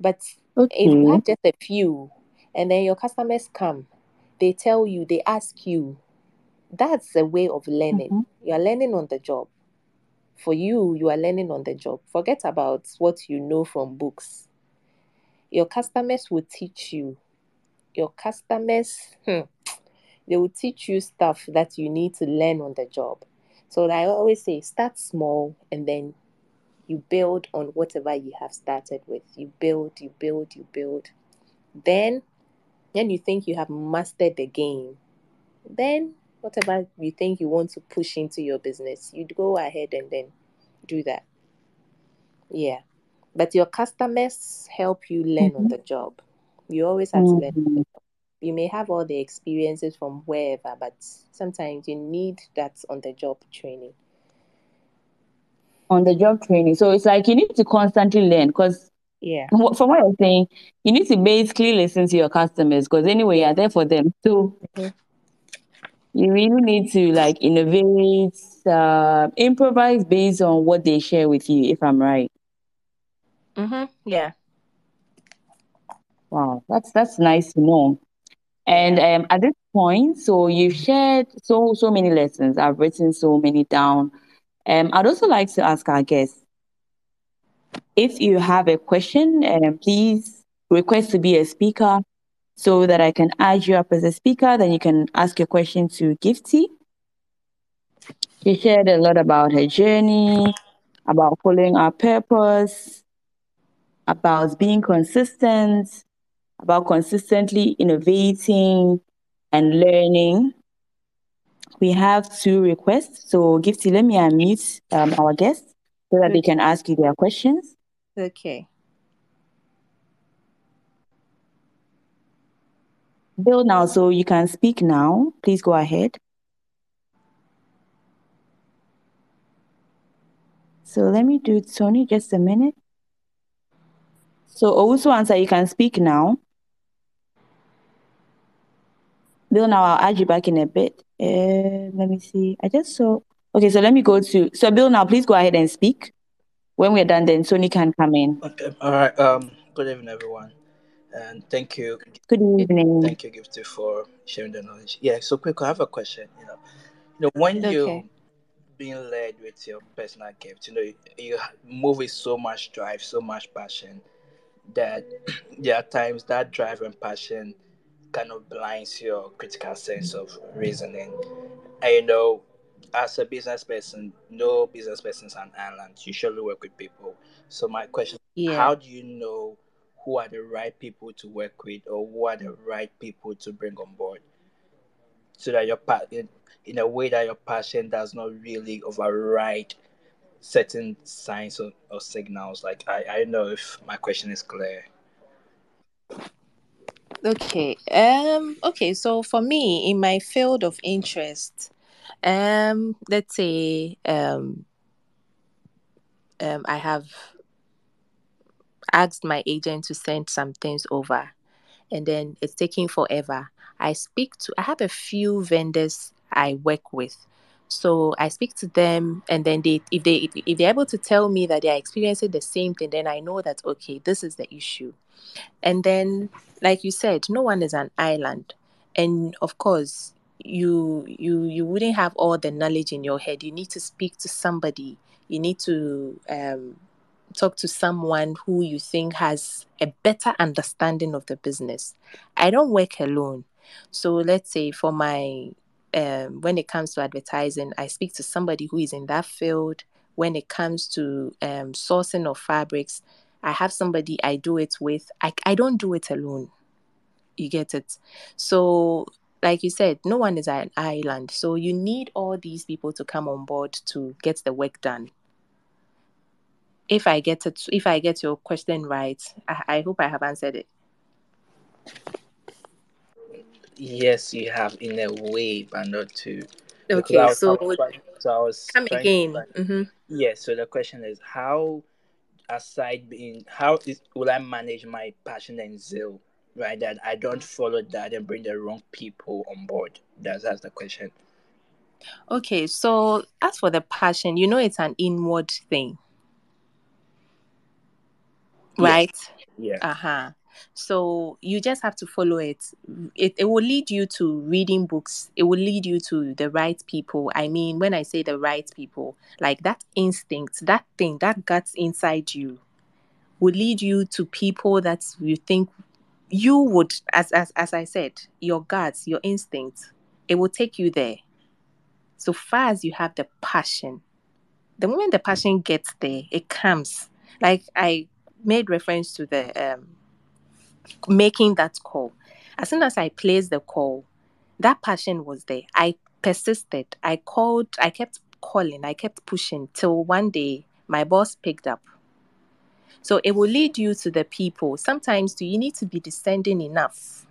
But okay. if you have just a few and then your customers come, they tell you, they ask you, that's a way of learning. Mm-hmm. You're learning on the job. For you, you are learning on the job. Forget about what you know from books. Your customers will teach you. Your customers, hmm, they will teach you stuff that you need to learn on the job. So I always say start small and then you build on whatever you have started with. You build, you build, you build. Then when you think you have mastered the game, then whatever you think you want to push into your business, you go ahead and then do that. Yeah. But your customers help you learn mm-hmm. on the job. You always have mm-hmm. to learn. You may have all the experiences from wherever, but sometimes you need that on the job training. On the job training. So it's like you need to constantly learn because yeah. From what you're saying, you need to basically listen to your customers because anyway, you're there for them. So mm-hmm. You really need to like innovate, uh, improvise based on what they share with you, if I'm right. Mm-hmm. Yeah. Wow, that's that's nice to know. And um, at this point, so you've shared so so many lessons. I've written so many down. Um, I'd also like to ask our guests if you have a question, um, please request to be a speaker so that I can add you up as a speaker. Then you can ask your question to Gifty. She shared a lot about her journey, about following our purpose, about being consistent, about consistently innovating and learning. We have two requests. So, Gifty, let me unmute um, our guests so that they can ask you their questions. Okay. Bill now, so you can speak now. Please go ahead. So let me do Tony just a minute. So also answer, you can speak now. Bill, now I'll add you back in a bit. Uh, let me see. I just saw. Okay, so let me go to. So Bill, now please go ahead and speak. When we're done, then Sony can come in. Okay. All right. Um. Good evening, everyone, and thank you. Good evening. Thank you, Gifty, for sharing the knowledge. Yeah. So quick, I have a question. You know, you know, when okay. you being led with your personal gift, you know, you move with so much drive, so much passion that [clears throat] there are times that drive and passion kind of blinds your critical sense of reasoning. And you know, as a business person, no business person is an island. You surely work with people. So my question: yeah. How do you know who are the right people to work with, or who are the right people to bring on board, so that your part in, in a way that your passion does not really override certain signs or, or signals? Like I, I don't know if my question is clear. Okay. Um. Okay. So for me, in my field of interest, um, let's say um, um, I have asked my agent to send some things over, and then it's taking forever. I speak to. I have a few vendors I work with, so I speak to them, and then they, if they, if they're able to tell me that they are experiencing the same thing, then I know that okay, this is the issue. And then, like you said, no one is an island, and of course, you you you wouldn't have all the knowledge in your head you need to speak to somebody you need to um, talk to someone who you think has a better understanding of the business. I don't work alone. So let's say for my um, when it comes to advertising i speak to somebody who is in that field. When it comes to um, sourcing of fabrics i have somebody i do it with. I, I don't do it alone. You get it? So like you said, no one is an island. So you need all these people to come on board to get the work done. If I get it, if I get your question right, I, I hope I have answered it. Yes, you have in a way, but not to. Okay, so, trying, so I was come again. Mm-hmm. Yes. So the question is, how, aside being, how is will I manage my passion and zeal right? That I don't follow that and bring the wrong people on board. That's that's the question. Okay, so as for the passion, you know it's an inward thing. Right? Yeah. Uh-huh. So you just have to follow it. it. It will lead you to reading books. It will lead you to the right people. I mean, when I say the right people, like that instinct, that thing, that guts inside you will lead you to people that you think you would, as as as I said, your guts, your instinct, it will take you there. So far as you have the passion, the moment the passion gets there, it comes. Like I made reference to the um, making that call. As soon as I placed the call, that passion was there. I persisted. I called, I kept calling, I kept pushing till one day my boss picked up. So it will lead you to the people. Sometimes do you need to be descending enough?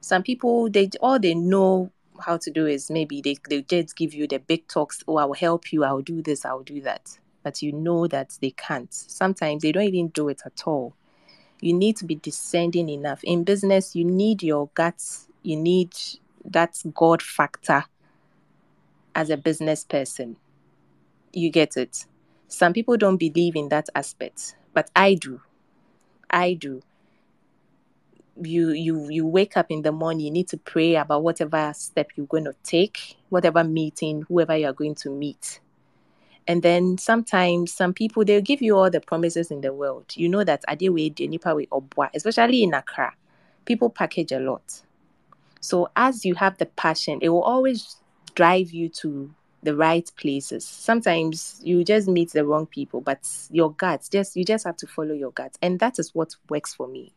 Some people they all they know how to do is maybe they, they just give you the big talks, oh, I'll help you, I'll do this, I'll do that. But you know that they can't. Sometimes they don't even do it at all you need to be descending enough. In business, you need your guts, you need that God factor as a business person. You get it. Some people don't believe in that aspect, but I do. I do. You you you wake up in the morning, you need to pray about whatever step you're going to take, whatever meeting, whoever you are going to meet. And then sometimes some people they'll give you all the promises in the world. You know that Adewe Nipa Obwa, especially in Accra, people package a lot. So as you have the passion, it will always drive you to the right places. Sometimes you just meet the wrong people, but your guts just you just have to follow your guts. And that is what works for me.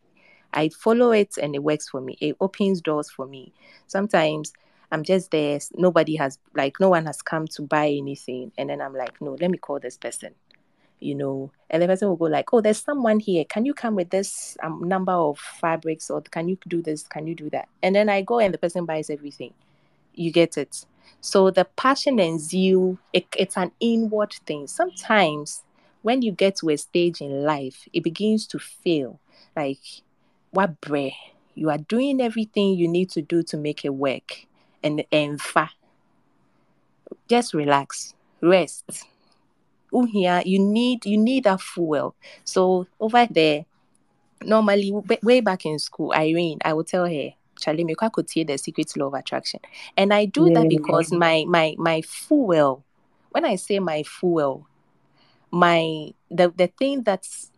I follow it and it works for me. It opens doors for me. Sometimes I'm just there. Nobody has like no one has come to buy anything. And then I'm like, no, let me call this person. You know, and the person will go like, "Oh, there's someone here. Can you come with this um, number of fabrics, or can you do this? Can you do that?" And then I go, and the person buys everything. You get it. So the passion and zeal, it, it's an inward thing. Sometimes when you get to a stage in life, it begins to feel like what bread you are doing everything you need to do to make it work and enfa. Just relax, rest. Oh, Here, you need you need that fuel. So over there, normally way back in school, Irene, I would tell her, Charlie, me could hear the secret law of attraction, and I do yeah. that because my my my fuel. When I say my fuel, my the the thing that's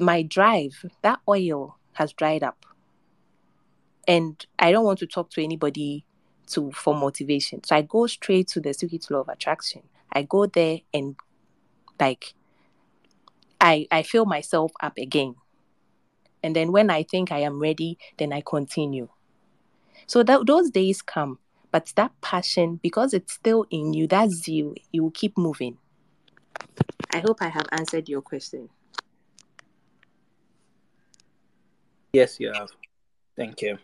my drive, that oil has dried up, and I don't want to talk to anybody to for motivation. So I go straight to the secret law of attraction. I go there and like I I fill myself up again. And then when I think I am ready, then I continue. So that those days come, but that passion, because it's still in you, that zeal, you will keep moving. I hope I have answered your question. Yes, you have. Thank you.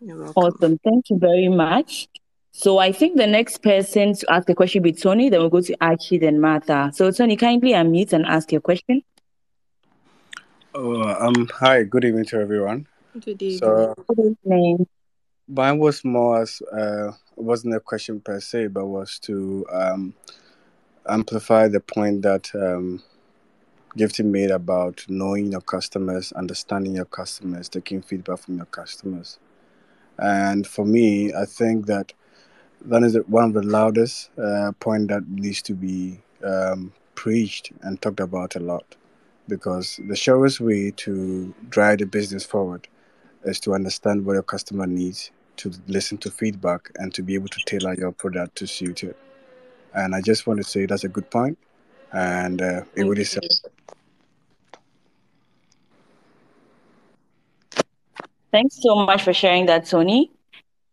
You're. Awesome. Thank you very much. So I think the next person to ask a question will be Tony. Then we'll go to Archie, then Martha. So Tony, kindly unmute and ask your question. Oh, um, hi. Good evening to everyone. Good evening. So, good evening. Mine was more as uh, wasn't a question per se, but was to um, amplify the point that um, Gifty made about knowing your customers, understanding your customers, taking feedback from your customers. And for me, I think that that is one of the loudest uh, point that needs to be um, preached and talked about a lot, because the surest way to drive the business forward is to understand what your customer needs, to listen to feedback, and to be able to tailor your product to suit it. And I just want to say that's a good point, and uh, it really. Thanks so much for sharing that, Tony.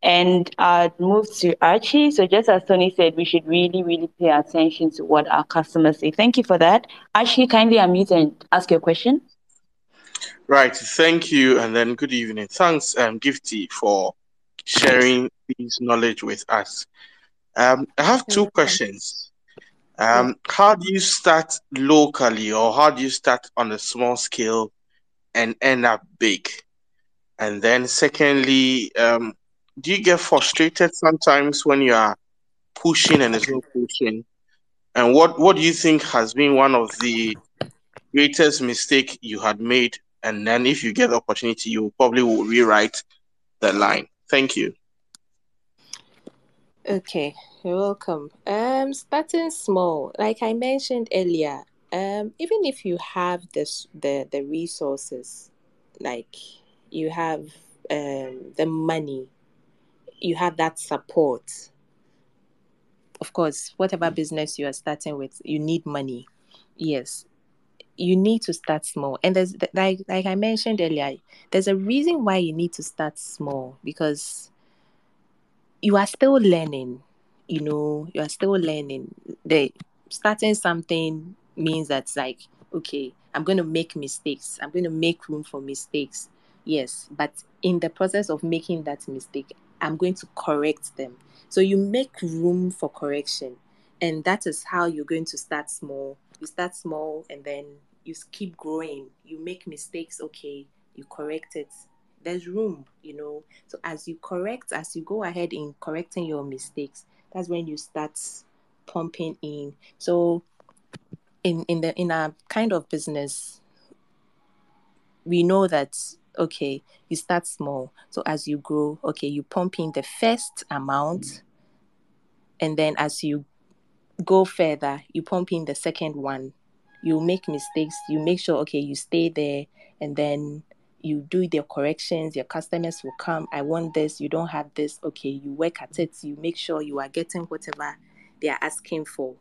And I'd move to Archie. So just as Tony said, we should really, really pay attention to what our customers say. Thank you for that. Archie, kindly unmute and ask your question. Right. Thank you. And then good evening. Thanks, um, Gifty, for sharing this knowledge with us. Um, I have two questions. Um, how do you start locally or how do you start on a small scale and end up big? And then, secondly, um, do you get frustrated sometimes when you are pushing and it's not pushing? And what what do you think has been one of the greatest mistake you had made, and then if you get the opportunity, you probably will rewrite the line. Thank you. Okay, you're welcome. Um, starting small, like I mentioned earlier, um, even if you have this the the resources, like you have um the money, you have that support. Of course, whatever business you are starting with, you need money. Yes, you need to start small. And there's like like i mentioned earlier there's a reason why you need to start small because you are still learning you know you are still learning. The starting something means that's like okay i'm going to make mistakes. I'm going to make room for mistakes yes but in the process of making that mistake i'm going to correct them. So you make room for correction and that is how you're going to start small. You start small and then you keep growing. You make mistakes okay you correct it. There's room you know. So as you correct as you go ahead in correcting your mistakes that's when you start pumping in. So in in the in a kind of business we know that okay you start small. So as you grow okay you pump in the first amount and then as you go further you pump in the second one. You make mistakes you make sure okay you stay there and then you do the corrections your customers will come i want this you don't have this. Okay you work at it you make sure you are getting whatever they are asking for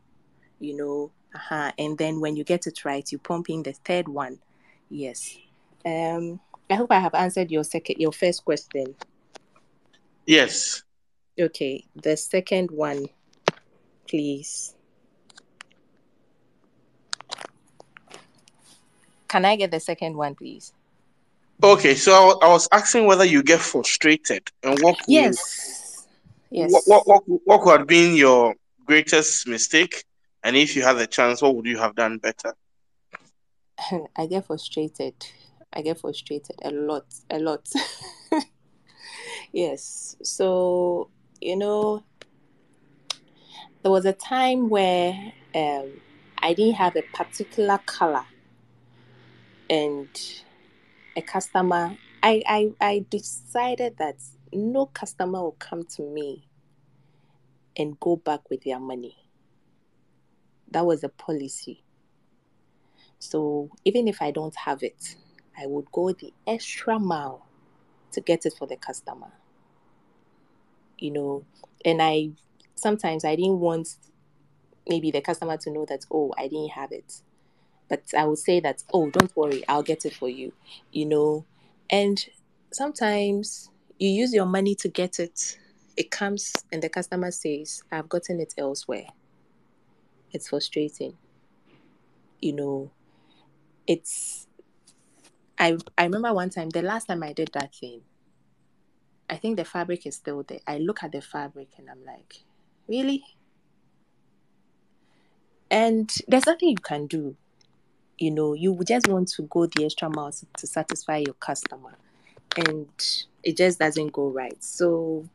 you know uh-huh. and then when you get it right you pump in the third one. Yes. Um i hope i have answered your second your first question. Yes. Okay the second one please. Can i get the second one please? Okay, so I was asking whether you get frustrated and what yes yes. What, what what what could have been your greatest mistake? And if you had the chance what would you have done better? [laughs] I get frustrated I get frustrated a lot a lot [laughs] yes so you know there was a time where um I didn't have a particular color and a customer, I, I, I decided that no customer will come to me and go back with their money. That was a policy. So even if I don't have it, I would go the extra mile to get it for the customer. You know, and I sometimes I didn't want maybe the customer to know that, oh, I didn't have it but I would say that, oh, don't worry, I'll get it for you, you know. And sometimes you use your money to get it, it comes and the customer says, I've gotten it elsewhere. It's frustrating, you know. It's, I, I remember one time, the last time I did that thing, I think the fabric is still there. I look at the fabric and I'm like, really? And there's nothing you can do. You know you just want to go the extra mile to satisfy your customer. And it just doesn't go right. So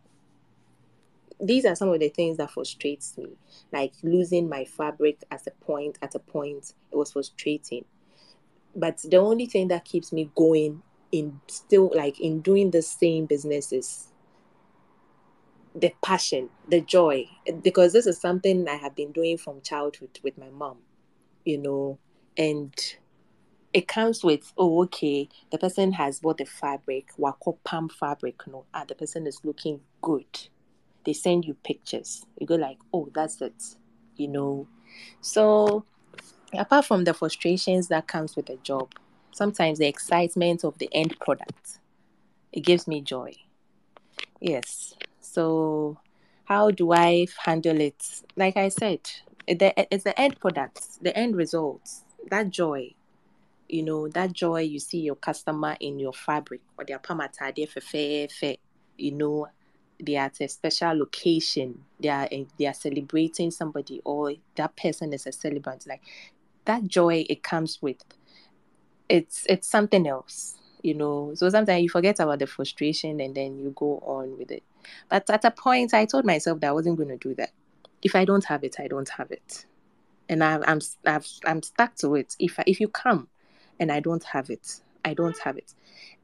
these are some of the things that frustrates me. Like losing my fabric at a point at a point it was frustrating but the only thing that keeps me going in still like in doing the same business is the passion the joy. Because this is something i have been doing from childhood with my mom you know and it comes with oh okay the person has bought the fabric wako palm fabric no ah the person is looking good. They send you pictures. You go like oh that's it you know. So apart from the frustrations that comes with the job sometimes the excitement of the end product it gives me joy. Yes. So how do i handle it? Like i said it's the end product the end results that joy you know that joy you see your customer in your fabric or their pamatade for you know they are at a special location they are they are celebrating somebody or that person is a celebrant. Like that joy it comes with it's it's something else you know so sometimes you forget about the frustration and then you go on with it but at a point i told myself that i wasn't going to do that if i don't have it i don't have it and I, I'm I've, I'm stuck to it. If I, if you come, and I don't have it, I don't have it.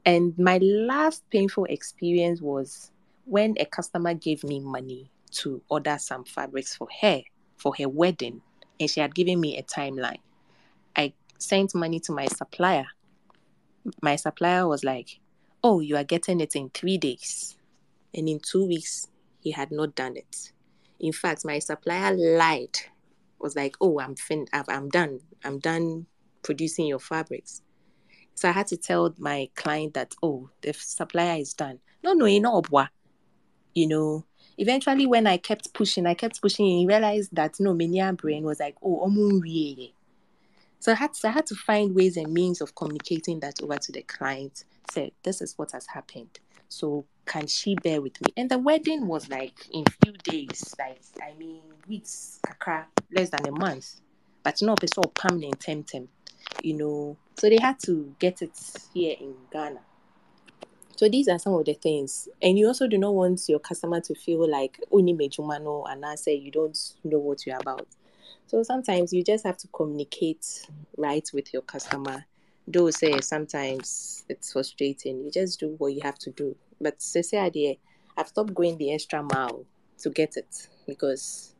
And my last painful experience was when a customer gave me money to order some fabrics for her for her wedding, and she had given me a timeline. Sent money to my supplier. My supplier was like, "Oh, you are getting it in three days," and in two weeks he had not done it. In fact, my supplier lied. Was like, "Oh, I'm fin- I'm done. I'm done producing your fabrics." So I had to tell my client that, "Oh, the supplier is done." No, no, you know, you know. Eventually, when I kept pushing, I kept pushing, and he realized that no, mania brain was like, "Oh, so I had to, I had to find ways and means of communicating that over to the client. Said, "This is what has happened." So can she bear with me? And the wedding was like in few days, like I mean weeks, kakra, less than a month. But no person permanent temtem, you know. So they had to get it here in Ghana. So these are some of the things. And you also do not want your customer to feel like oh, only mejumano and I say you don't know what you're about. So sometimes you just have to communicate right with your customer. Do say sometimes it's frustrating. You just do what you have to do. But say say idea, I've stopped going the extra mile to get it because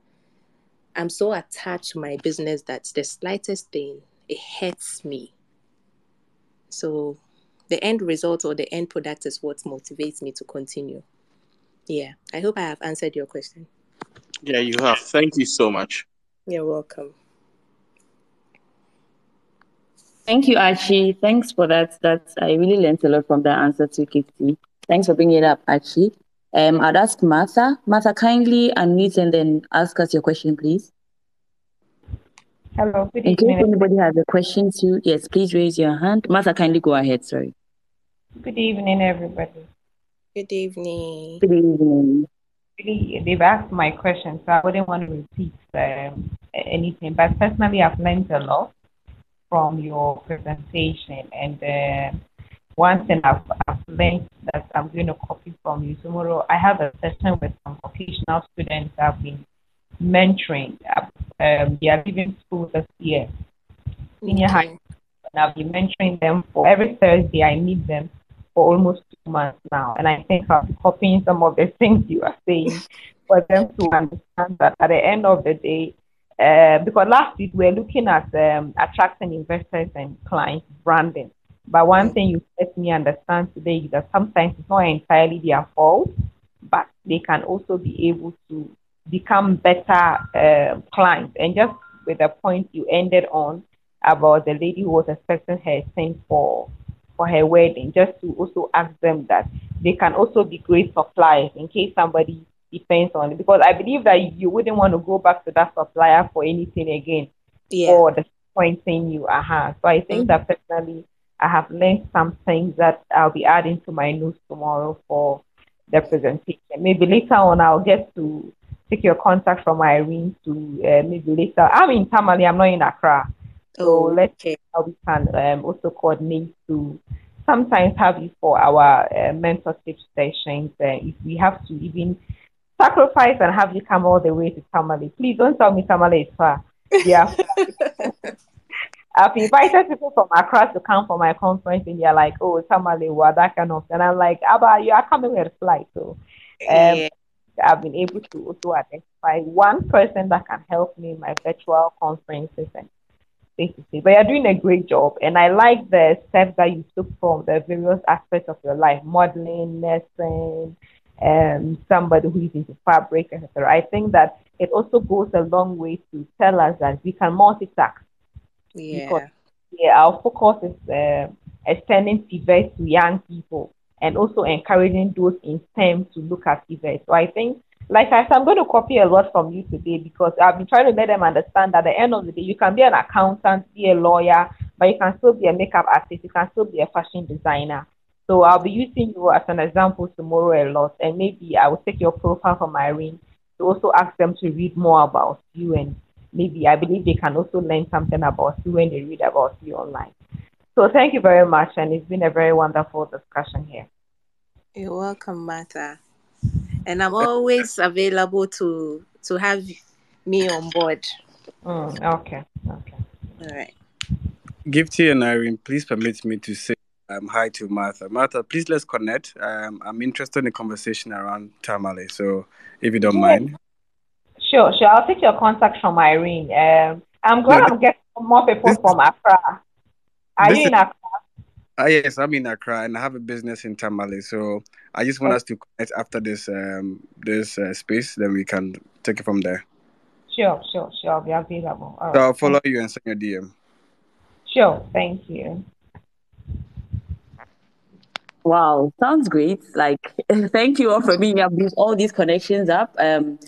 I'm so attached to my business that the slightest thing it hurts me. So the end result or the end product is what motivates me to continue. Yeah, I hope I have answered your question. Yeah, you have. Thank you so much. You're welcome. Thank you, Archie. Thanks for that. That I really learned a lot from that answer to Gifty. Thanks for bringing it up, Archie. Um, I'd ask Martha. Martha, kindly unmute and then ask us your question, please. Hello, good In case anybody has a question too, yes, please raise your hand. Martha, kindly go ahead. Sorry. Good evening, everybody. Good evening. Good evening. Really, they've asked my question, so I wouldn't want to repeat um, anything. But personally, I've learned a lot from your presentation. And uh, one thing I've, I've learned that I'm going to copy from you tomorrow, I have a session with some vocational students I've been mentoring. Um, they are leaving school this year, senior high and I've been mentoring them for every Thursday. I meet them for almost two months now, and I think I'm copying some of the [laughs] things you are saying for them to understand that at the end of the day, uh, because last week we were looking at um, attracting investors and clients branding. But one thing you let me understand today is that sometimes it's not entirely their fault, but they can also be able to become better uh, clients. And just with the point you ended on about the lady who was expecting her son for for her wedding, just to also ask them that they can also be great suppliers in case somebody depends on it. Because I believe that you wouldn't want to go back to that supplier for anything again Yeah. or the pointing you aha. So I think that personally I have learned some things that I'll be adding to my notes tomorrow for the presentation. Maybe later on I'll get to take your contact from Irene to uh, maybe later. I'm in Tamale, I'm not in Accra. So Oh, let's see how we can um, also coordinate to sometimes have you for our uh, mentorship sessions. Uh, if we have to even sacrifice and have you come all the way to Tamale, please don't tell me Tamale is far. Yeah. [laughs] I've invited people from across to come for my conference, and they're like, "Oh, Tamale, what that kind of," and I'm like, "Abba, you are coming with a flight." So, um, Yeah. I've been able to also identify one person that can help me in my virtual conferences and face to face. But you're doing a great job, and I like the steps that you took from the various aspects of your life: modeling, nursing, um, somebody who is into fabric, etc. I think that it also goes a long way to tell us that we can multitask because Yeah. yeah, our focus is uh, extending TVET to young people and also encouraging those in STEM to look at TVET. So I think, like I said, I'm going to copy a lot from you today because I've been trying to let them understand that at the end of the day, you can be an accountant, be a lawyer, but you can still be a makeup artist, you can still be a fashion designer. So I'll be using you as an example tomorrow a lot, and maybe I will take your profile from Irene to also ask them to read more about you and maybe I believe they can also learn something about you when they read about you online. So thank you very much, and it's been a very wonderful discussion here. You're welcome, Martha. And I'm always available to to have me on board Mm, okay. Okay. All right. Gifty and Irene, please permit me to say um, hi to Martha. Martha, please let's connect. Um, I'm interested in the conversation around Tamale, so if you don't yeah. mind. Sure, sure. I'll take your contact from Irene. Um, I'm glad no, I'm getting more people from Accra. Are you in Accra? Uh, yes, I'm in Accra and I have a business in Tamale. So I just want okay. us to connect after this um, this uh, space, then we can take it from there. Sure, sure, sure. I'll be available. All so right. I'll follow you and send your DM. Sure, thank you. Wow, sounds great. Like, [laughs] thank you all for being up all these connections up. Um,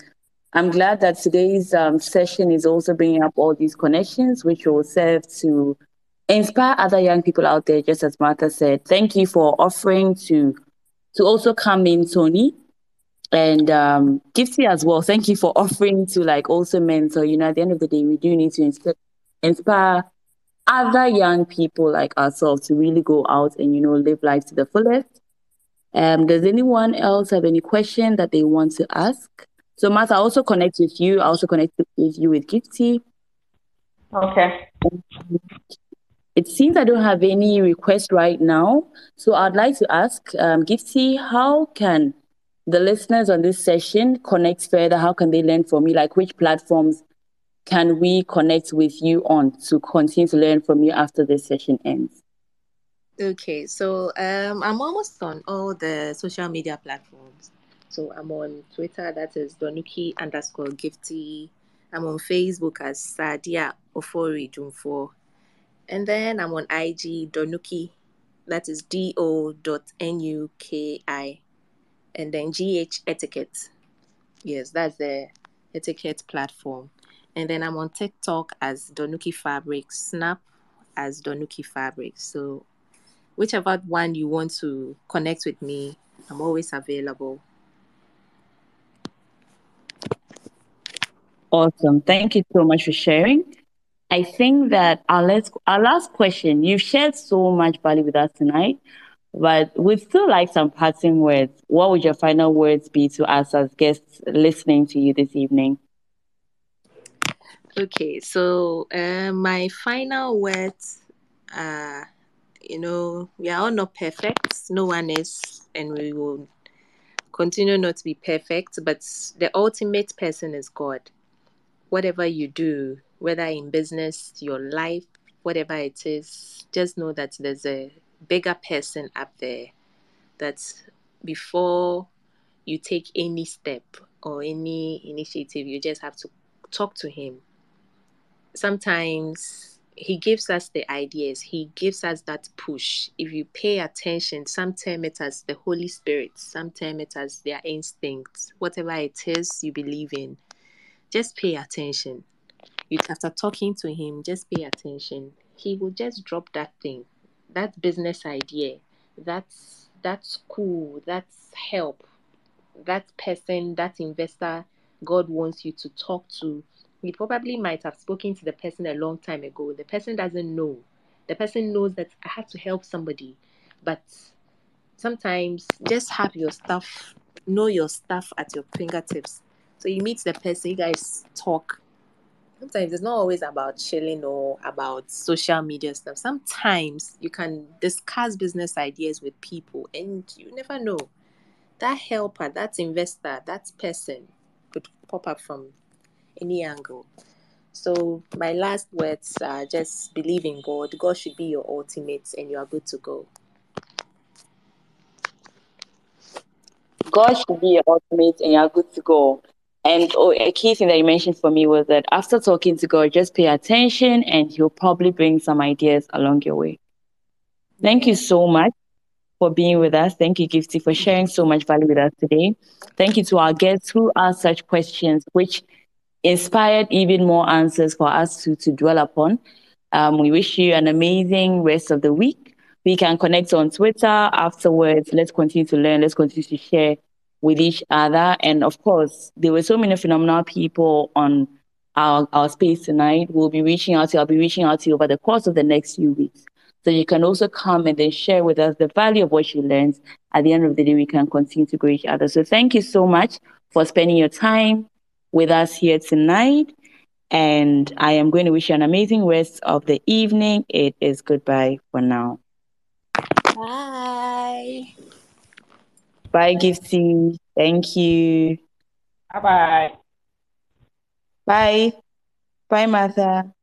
I'm glad that today's um, session is also bringing up all these connections, which will serve to inspire other young people out there. Just as Martha said, thank you for offering to to also come in, Tony, and um, Gifty as well. Thank you for offering to like also mentor. You know, at the end of the day, we do need to inst- inspire other young people like ourselves to really go out and you know live life to the fullest. Um, does anyone else have any question that they want to ask? So Martha, I also connect with you. I also connect with you with Gifty. Okay. It seems I don't have any request right now. So I'd like to ask um, Gifty, how can the listeners on this session connect further? How can they learn from you? Like which platforms can we connect with you on to continue to learn from you after this session ends? Okay, so um, I'm almost on all the social media platforms. So I'm on Twitter, that is Donuki underscore Gifty. I'm on Facebook as Sadia Ofori Dumfo. And then I'm on IG Donuki, that is D O dot N U K I. And then GH Etiquette. Yes, that's the etiquette platform. And then I'm on TikTok as Donuki Fabrics, Snap as Donuki Fabrics. So whichever one you want to connect with me, I'm always available. Awesome. Thank you so much for sharing. I think that our last, our last question, you've shared so much value with us tonight, but we'd still like some parting words. What would your final words be to us as guests listening to you this evening? Okay, so uh, my final words are you know, we are all not perfect. No one is, and we will continue not to be perfect. But the ultimate person is God. Whatever you do, whether in business, your life, whatever it is, just know that there's a bigger person up there that before you take any step or any initiative, you just have to talk to Him. Sometimes he gives us the ideas he gives us that push. If you pay attention some term it as the holy spirit some term it as their instincts whatever it is you believe in just pay attention you after talking to him just pay attention he will just drop that thing that business idea that's that's cool, that's help that person that investor god wants you to talk to we probably might have spoken to the person a long time ago. The person doesn't know. The person knows that I have to help somebody, but sometimes just have your stuff, know your stuff at your fingertips. So you meet the person, you guys talk. Sometimes it's not always about chilling or about social media stuff. Sometimes you can discuss business ideas with people and you never know. That helper, that investor, that person could pop up from any angle. So my last words are just believe in God. God should be your ultimate and you are good to go. God should be your ultimate and you're good to go. And oh, a key thing that you mentioned for me was that after talking to God, just pay attention and He'll probably bring some ideas along your way. Thank you so much for being with us. Thank you, Gifty, for sharing so much value with us today. Thank you to our guests who asked such questions, which inspired even more answers for us to, to dwell upon. Um, we wish you an amazing rest of the week. We can connect on Twitter afterwards. Let's continue to learn. Let's continue to share with each other. And of course, there were so many phenomenal people on our, our space tonight. We'll be reaching out to you. I'll be reaching out to you over the course of the next few weeks. So you can also come and then share with us the value of what you learned. At the end of the day, we can continue to grow each other. So thank you so much for spending your time with us here tonight. And I am going to wish you an amazing rest of the evening. It is goodbye for now. Bye. Bye, Gifty. Thank you. Bye bye. Bye. Bye, Martha.